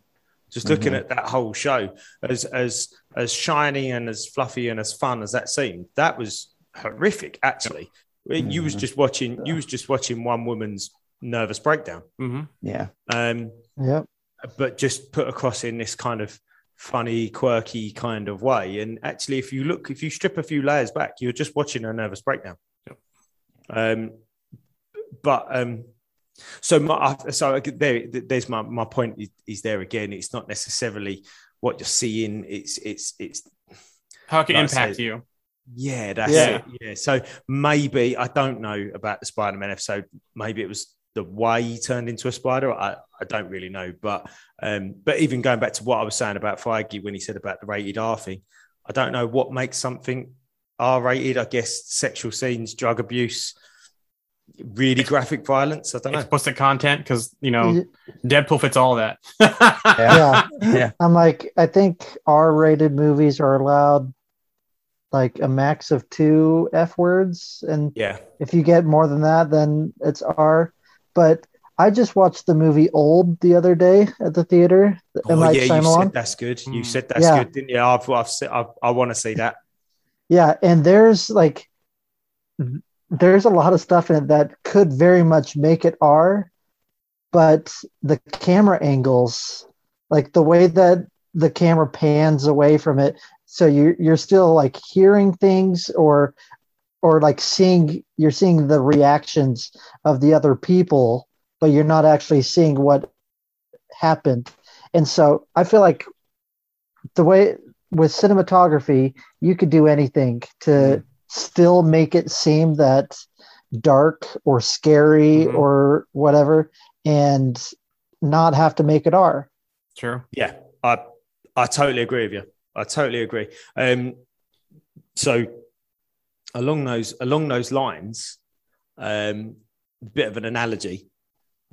just looking Mhm. at that whole show, as as as shiny and as fluffy and as fun as that seemed, that was horrific. Actually, you was Mhm. just watching. You was just watching one woman's nervous breakdown, hmm Yeah. um, Yep. but just put across in this kind of funny, quirky kind of way. And actually, if you look, if you strip a few layers back, you're just watching a nervous breakdown. Um, but um, so my so there, there's my my point is, is there again. It's not necessarily what you're seeing. It's it's it's How it can Like impact say- you? yeah, that's Yeah. it. Yeah. So maybe I don't know about the Spider-Man episode. Maybe it was the way he turned into a spider. I, I don't really know. But um, but even going back to what I was saying about Feige when he said about the rated R thing, I don't know what makes something R rated. I guess sexual scenes, drug abuse, really graphic violence. I don't know. Explicit content because you know Y- Deadpool fits all that. Yeah. Yeah. I'm like, I think R-rated movies are allowed like a max of two F words, and Yeah. if you get more than that, then it's R. But I just watched the movie Old the other day at the theater. The M. Oh, Night yeah, you said that's good. You Mm. said that's Yeah. good, didn't you? I've, I've, I've, I want to see that. Yeah, and there's like there's a lot of stuff in it that could very much make it R, but the camera angles, like the way that the camera pans away from it, so you you're still like hearing things or or like seeing you're seeing the reactions of the other people, but you're not actually seeing what happened. And so I feel like the way with cinematography, you could do anything to mm-hmm. Still make it seem that dark or scary Mhm. or whatever and not have to make it R. Sure. Yeah, I I totally agree with you. I totally agree. Um, so along those along those lines, um, bit of an analogy.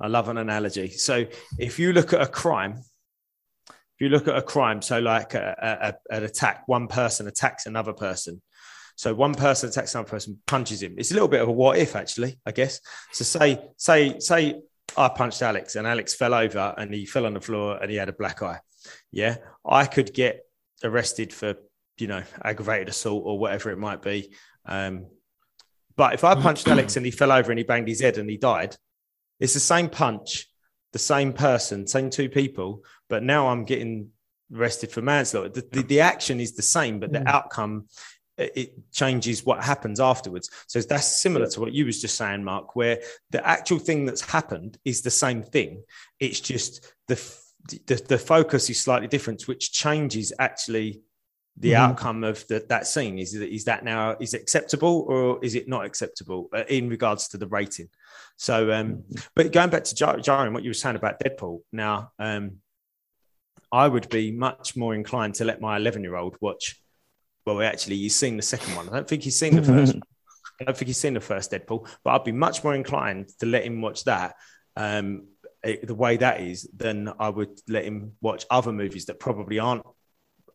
I love an analogy. So if you look at a crime, if you look at a crime, so like a, a, an attack, one person attacks another person. So one person attacks another person, punches him. It's a little bit of a what if, actually, I guess. So say, say, say, I punched Alex and Alex fell over and he fell on the floor and he had a black eye. Yeah, I could get arrested for you know aggravated assault or whatever it might be. Um, but if I punched Alex and he fell over and he banged his head and he died, it's the same punch, the same person, same two people, but now I'm getting arrested for manslaughter. The, the, the action is the same, but the Mm. outcome it changes what happens afterwards. So that's similar to what you was just saying, Mark, where the actual thing that's happened is the same thing. It's just the the, the focus is slightly different, which changes actually the Mhm. outcome of the, that scene. Is that is that now is it acceptable or is it not acceptable uh, in regards to the rating? So, um, but going back to Jar- Jarian, what you were saying about Deadpool. Now, um, I would be much more inclined to let my 11 year old watch. Well, actually, he's seen the second one. I don't think he's seen the first one. I don't think he's seen the first Deadpool, but I'd be much more inclined to let him watch that um, eh, the way that is than I would let him watch other movies that probably aren't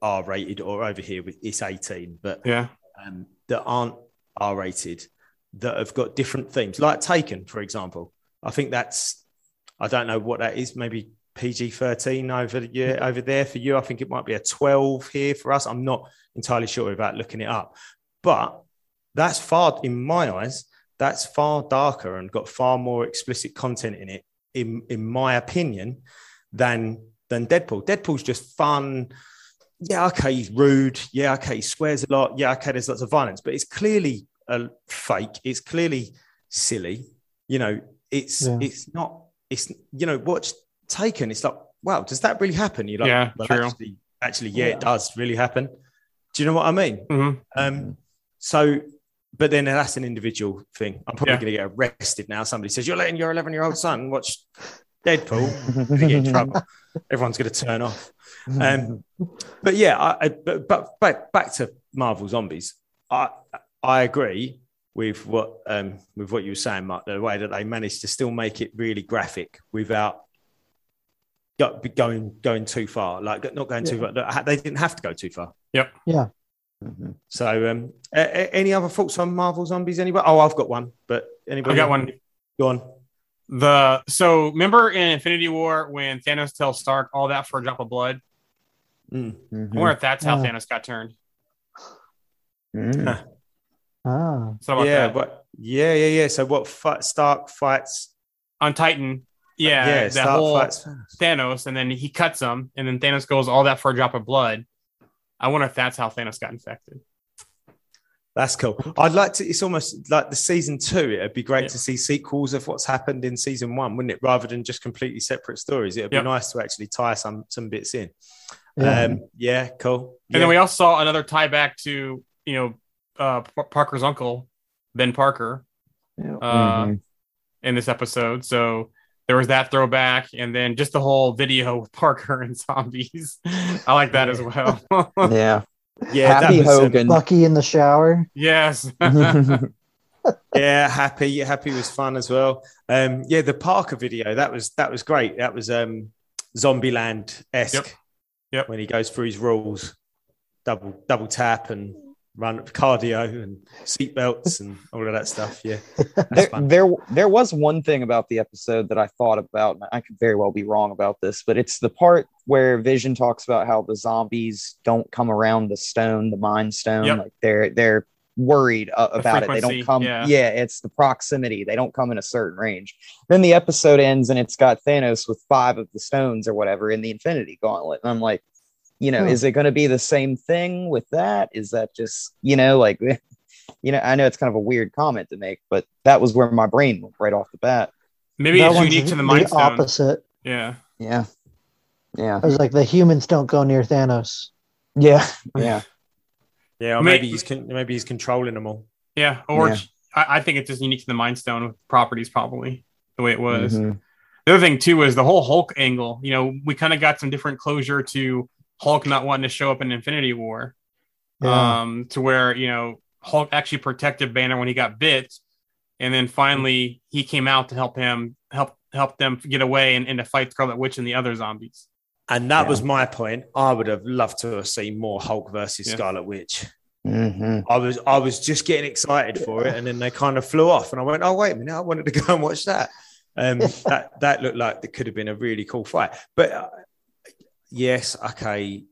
R rated or over here with it's 18, but Yeah. um, that aren't R rated that have got different themes, like Taken, for example. I think that's, I don't know what that is, maybe PG 13 over, yeah, over there for you. I think it might be a 12 here for us. I'm not entirely sure without looking it up. But that's far, in my eyes, that's far darker and got far more explicit content in it, in, in my opinion, than than Deadpool. Deadpool's just fun. Yeah, okay, he's rude. Yeah, okay, he swears a lot. Yeah, okay, there's lots of violence, but it's clearly a fake. It's clearly silly. You know, it's Yeah. it's not. It's you know, watch Taken. It's like, wow, does that really happen? You're like, Yeah, well, true. actually, actually, yeah, Yeah. it does really happen. Do you know what I mean? hmm Um, so, but then that's an individual thing. I'm probably Yeah. going to get arrested now. Somebody says you're letting your 11 year old son watch Deadpool. You're gonna get in trouble. Everyone's going to turn off. Um, but yeah, I, I, but, but back back to Marvel Zombies. I I agree with what um, with what you were saying, Mark. The way that they managed to still make it really graphic without go- going going too far. Like not going too far. They didn't have to go too far. Yep. Yeah. Mhm. So, um, a- a- any other thoughts on Marvel Zombies? Anybody? Oh, I've got one, but anybody? I got one. Go on. The so remember in Infinity War when Thanos tells Stark all that for a drop of blood. Mm. Mhm. I wonder if that's how Yeah. Thanos got turned. Mhm. Ah. So about Yeah, that. but yeah, yeah, yeah. So what? Fight, Stark fights. on Titan, yeah, yeah. that whole fights. Thanos, and then he cuts him, and then Thanos goes all that for a drop of blood. I wonder if that's how Thanos got infected. That's cool. I'd like to. It's almost like the season two. It'd be great Yeah. to see sequels of what's happened in season one, wouldn't it? Rather than just completely separate stories. It'd Yep. be nice to actually tie some some bits in. Yeah. Um, yeah, cool. And Yeah. then we also saw another tie back to you know uh, P- Parker's uncle Ben Parker Yeah. uh, Mhm. in this episode. So there was that throwback, and then just the whole video with Parker and zombies. I like that as well. yeah. yeah, Happy Hogan. Bucky in the shower. yes. yeah, happy. Happy was fun as well. Um, yeah, the Parker video that was that was great. That was um, Zombieland esque. Yep. Yep. When he goes through his rules, double double tap and run cardio and seatbelts and all of that stuff. Yeah, there, fun. there there was one thing about the episode that I thought about, and I could very well be wrong about this, but it's the part where Vision talks about how the zombies don't come around the stone, the Mind Stone. Yep. Like they're they're worried uh, about it. They don't come. yeah. Yeah. it's the proximity. They don't come in a certain range. Then the episode ends, and it's got Thanos with five of the stones or whatever in the Infinity Gauntlet, and I'm like. You know, Hmm. is it going to be the same thing with that? Is that just, you know, like you know, I know it's kind of a weird comment to make, but that was where my brain went right off the bat. Maybe That it's unique to the Mind Stone. opposite. Yeah. Yeah. Yeah. I was like, the humans don't go near Thanos. Yeah. Yeah. yeah, or May- maybe he's con- maybe he's controlling them all. Yeah. Or Yeah. I, I think it's just unique to the Mind Stone properties, probably the way it was. Mhm. The other thing too is the whole Hulk angle. You know, we kind of got some different closure to Hulk not wanting to show up in Infinity War, Yeah. um, to where you know Hulk actually protected Banner when he got bit, and then finally he came out to help him help help them get away and, and to fight Scarlet Witch and the other zombies. And that Yeah. was my point. I would have loved to have seen more Hulk versus Yeah. Scarlet Witch. Mhm. I was I was just getting excited for it, and then they kind of flew off, and I went, "Oh wait a minute, I wanted to go and watch that." Um, that that looked like it could have been a really cool fight. But uh, yes, okay.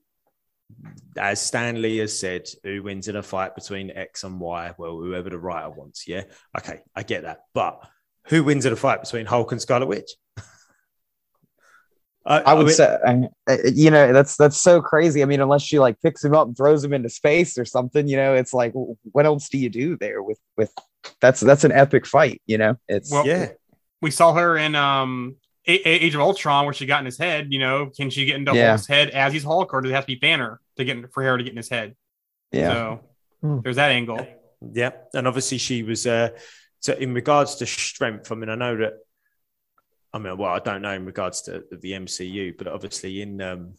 As Stan Lee has said, who wins in a fight between X and Y? Well, whoever the writer wants. Yeah, okay, I get that. But who wins in a fight between Hulk and Scarlet Witch? I would mean- say, I- I- you know, that's that's so crazy. I mean, unless she like picks him up and throws him into space or something, you know, it's like, what else do you do there with with? That's that's an epic fight, you know. It's Well, yeah. We saw her in um A- A- Age of Ultron where she got in his head. You know, can she get into Yeah. Hulk's head as he's Hulk, or does it have to be Banner to get in, for her to get in his head? yeah, So Hmm. there's that angle. Yeah, and obviously she was. Uh, so in regards to strength, I mean, I know that. I mean, well, I don't know in regards to the MCU, but obviously in um,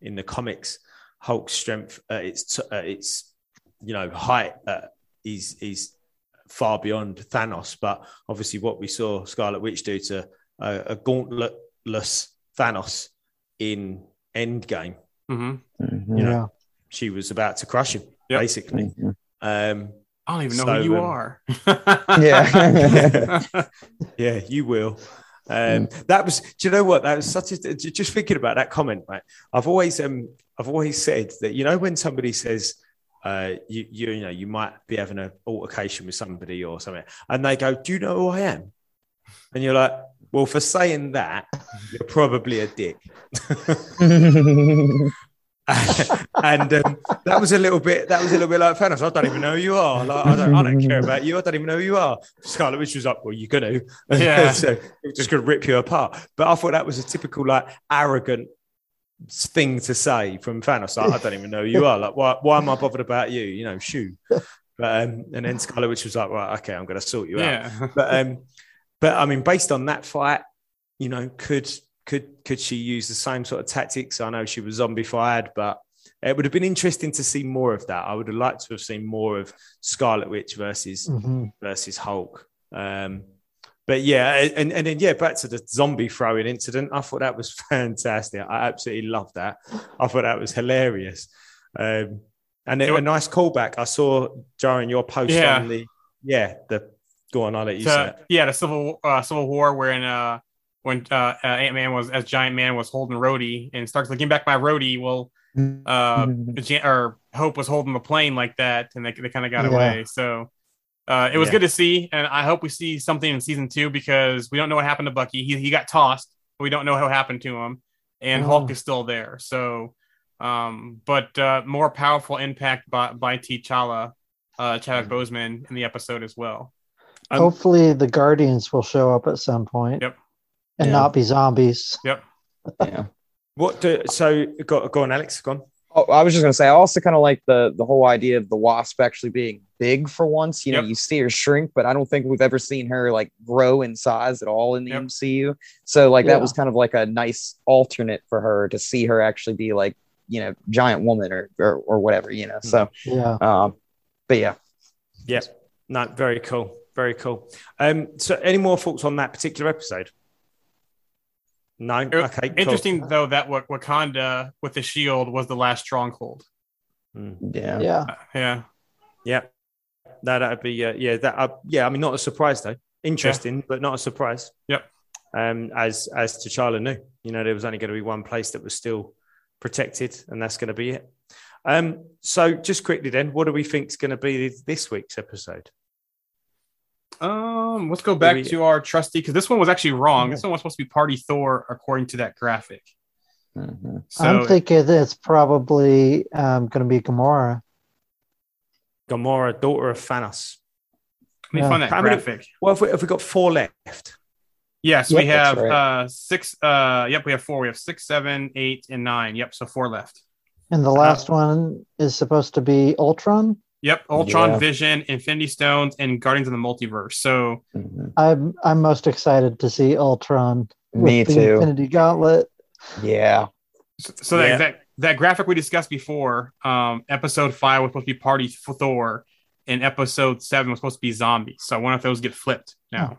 in the comics, Hulk's strength, uh, its uh, its you know height uh, is is far beyond Thanos. But obviously, what we saw Scarlet Witch do to a, a gauntletless Thanos in Endgame, hmm Mhm. you know, Yeah. she was about to crush him, Yep. basically. Mhm. Um, I don't even know So, who you um, are. Yeah. Yeah, you will. Um, that was. Do you know what? That was such a. Just thinking about that comment, right? I've always, um, I've always said that you know when somebody says, uh, you, you, you know, you might be having an altercation with somebody or something, and they go, "Do you know who I am?" And you're like, "Well, for saying that, you're probably a dick." and um, that was a little bit. That was a little bit like Thanos. I don't even know who you are. Like, I, don't, I don't care about you. I don't even know who you are. Scarlet Witch was up. Well, you're gonna. Yeah. so we're just gonna rip you apart. But I thought that was a typical like arrogant thing to say from Thanos. Like, I don't even know who you are. Like, why? Why am I bothered about you? You know, shoo. But um, and then Scarlet Witch was like, right, okay, I'm gonna sort you out yeah. but um, but I mean, based on that fight, you know, could could could she use the same sort of tactics? I know she was zombified, but it would have been interesting to see more of that. I would have liked to have seen more of Scarlet Witch versus Mhm. versus Hulk. Um, but yeah, and, and then yeah, back to the zombie throwing incident. I thought that was fantastic. I absolutely loved that. I thought that was hilarious. Um, And It a, a nice callback. I saw during your post Yeah. on the yeah the go on. I'll let you say to, it. yeah, the Civil uh, Civil War, wherein uh, when uh, uh, Ant Man was as Giant Man was holding Rhodey, and Stark's like, "Give back my Rhodey." Well, uh, or Hope was holding the plane like that, and they they kind of got Yeah. away. So. Uh, it was Yeah. good to see, and I hope we see something in season two because we don't know what happened to Bucky. He, he got tossed, but we don't know what happened to him, and Oh. Hulk is still there. So, um, but uh, more powerful impact by by T'Challa, uh, Chadwick Boseman in the episode as well. Um, Hopefully, the Guardians will show up at some point. Yep. And Yeah. not be zombies. Yep. yeah. What do so go, go on, Alex? Go on. Oh, I was just gonna say, I also kind of like the the whole idea of the wasp actually being big for once. You know, Yep. you see her shrink, but I don't think we've ever seen her like grow in size at all in the Yep. MCU. So like Yeah. that was kind of like a nice alternate for her to see her actually be like you know giant woman or or, or whatever. You know, so Yeah. um, but yeah, Yeah. not very cool. Very cool. Um, so any more thoughts on that particular episode? No. Okay. cool. Interesting though that Wak- Wakanda with the shield was the last stronghold. Mm. yeah, Yeah. Uh, yeah, Yeah. No, that'd be uh, yeah. That uh, yeah. I mean, not a surprise though. Interesting, but not a surprise. Yep. Um, as as T'Challa knew, you know, there was only going to be one place that was still protected, and that's going to be it. Um, so just quickly then, what do we think is going to be this week's episode? Um, let's go back we- to our trusty because this one was actually wrong. Okay. This one was supposed to be Party Thor according to that graphic. Mhm. So I'm thinking it's probably um, going to be Gamora. Gamora, daughter of Thanos. let me yeah. find that How many- graphic. Well, if we, if we got four left, Yes, Yep, we have right. uh six. Uh, yep, we have four. We have six, seven, eight, and nine. Yep, so four left. And the last one is supposed to be Ultron. Yep, Ultron, Yeah. Vision, Infinity Stones, and Guardians of the Multiverse. So Mhm. I'm I'm most excited to see Ultron. with Me the too. Infinity Gauntlet. yeah, so that, Yeah. that that graphic we discussed before, um, episode five was supposed to be Party for Thor, and episode seven was supposed to be Zombies. So I wonder if those get flipped now.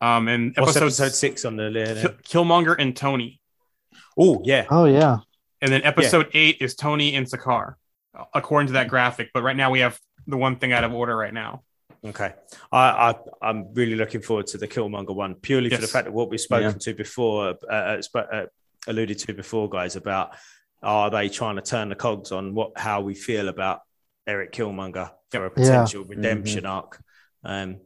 Um, and episode, episode six on the list? Kill- Killmonger and Tony, Oh yeah, Oh yeah. and then episode eight is Tony and Sakaar, according to that graphic. But right now we have the one thing out of order right now. Okay, I, I I'm really looking forward to the Killmonger one purely for the fact that what we've spoken Yeah. to before, uh, uh, sp- uh, alluded to before, guys, about are they trying to turn the cogs on what how we feel about Eric Killmonger for a potential redemption arc. Um,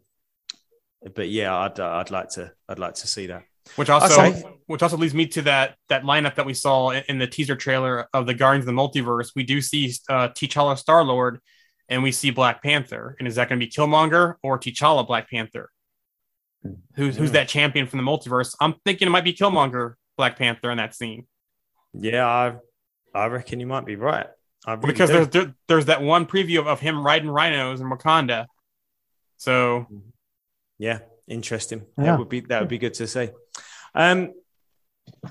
but yeah, I'd I'd like to I'd like to see that. Which also, Okay. which also leads me to that that lineup that we saw in, in the teaser trailer of the Guardians of the Multiverse. We do see uh, T'Challa Star Lord, and we see Black Panther. And is that going to be Killmonger or T'Challa Black Panther? Who's who's Hmm. that champion from the multiverse? I'm thinking it might be Killmonger Black Panther in that scene Yeah, I I reckon you might be right. Really because do. there's there, there's that one preview of, of him riding rhinos in Wakanda. So Yeah, interesting. Yeah. That would be that would be good to see. Um,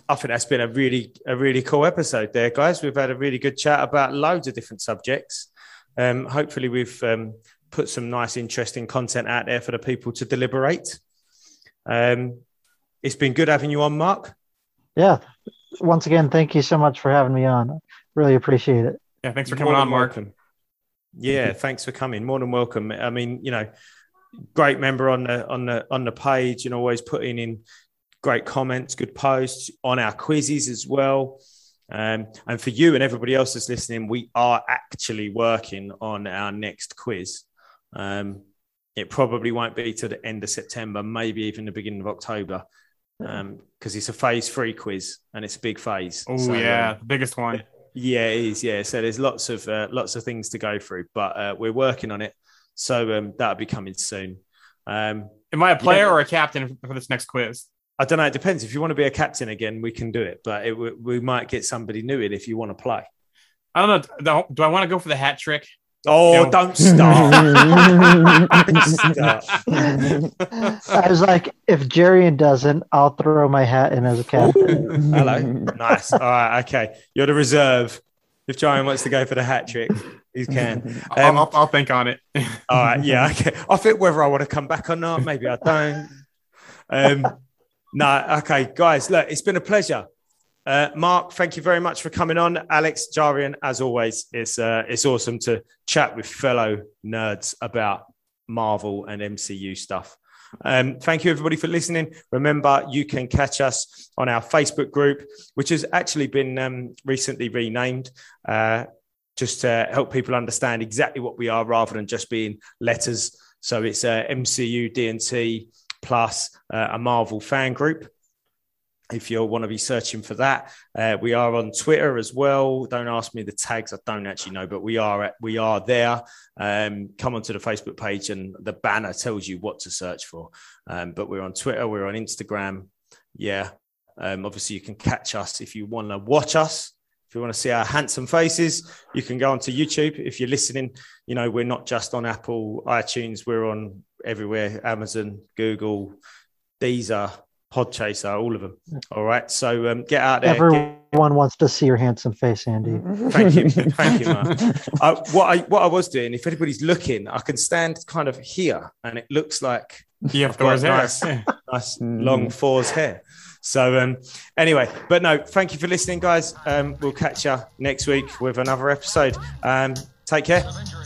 I think that's been a really a really cool episode there, guys. We've had a really good chat about loads of different subjects. Um, hopefully, we've um, put some nice, interesting content out there for the people to deliberate. Um, it's been good having you on, Mark. Yeah. Once again, thank you so much for having me on. Really appreciate it. yeah, thanks for coming on, Mark. welcome. Yeah, thanks for coming. More than welcome. I mean, you know, great member on the on the on the page, and always putting in great comments, good posts on our quizzes as well. Um, and for you and everybody else that's listening, we are actually working on our next quiz. Um, it probably won't be to the end of September, maybe even the beginning of October, because it's a phase three quiz and it's a big phase. Oh So, yeah, um, biggest one. yeah, it is. Yeah, so there's lots of uh, lots of things to go through, but uh, we're working on it. So um, that'll be coming soon. Um, Am I a player yeah. or a captain for this next quiz? I don't know. It depends. If you want to be a captain again, we can do it, but it, we- we might get somebody new in if you want to play. I don't know. Do- Do I want to go for the hat trick? Oh, Yeah. don't stop. I was like, if Jarian doesn't, I'll throw my hat in as a captain. Hello, nice. All right, okay. You're the reserve. If Giant wants to go for the hat trick, he can. I'll, Um, I'll, I'll think on it. All right, yeah, okay. I think whether I want to come back or not, maybe I don't. Um, no, okay, guys, look, it's been a pleasure. Uh, Mark, thank you very much for coming on. Alex Jarian, as always, it's uh, it's awesome to chat with fellow nerds about Marvel and MCU stuff. Um, thank you, everybody, for listening. Remember, you can catch us on our Facebook group, which has actually been um, recently renamed. Uh, just to help people understand exactly what we are rather than just being letters. So it's uh, MCU DNT plus uh, a Marvel fan group. If you want to be searching for that, uh, we are on Twitter as well. Don't ask me the tags; I don't actually know, but we are at, we are there. Um, come onto the Facebook page, and the banner tells you what to search for. Um, but we're on Twitter, we're on Instagram. Yeah, um, obviously you can catch us if you want to watch us if you want to see our handsome faces, you can go onto YouTube. If you're listening, you know, we're not just on Apple, iTunes, we're on everywhere Amazon, Google, Deezer, Podchaser, all of them. All right. So um, get out there. Everyone get- wants to see your handsome face, Andy. Thank you, thank you, Mark. Uh, what I what I was doing, if anybody's looking, I can stand kind of here, and it looks like You have I've hair. nice- nice Mm. long fours hair. So um, anyway, but no, thank you for listening, guys. Um, we'll catch you next week with another episode. Um, take care. Avenger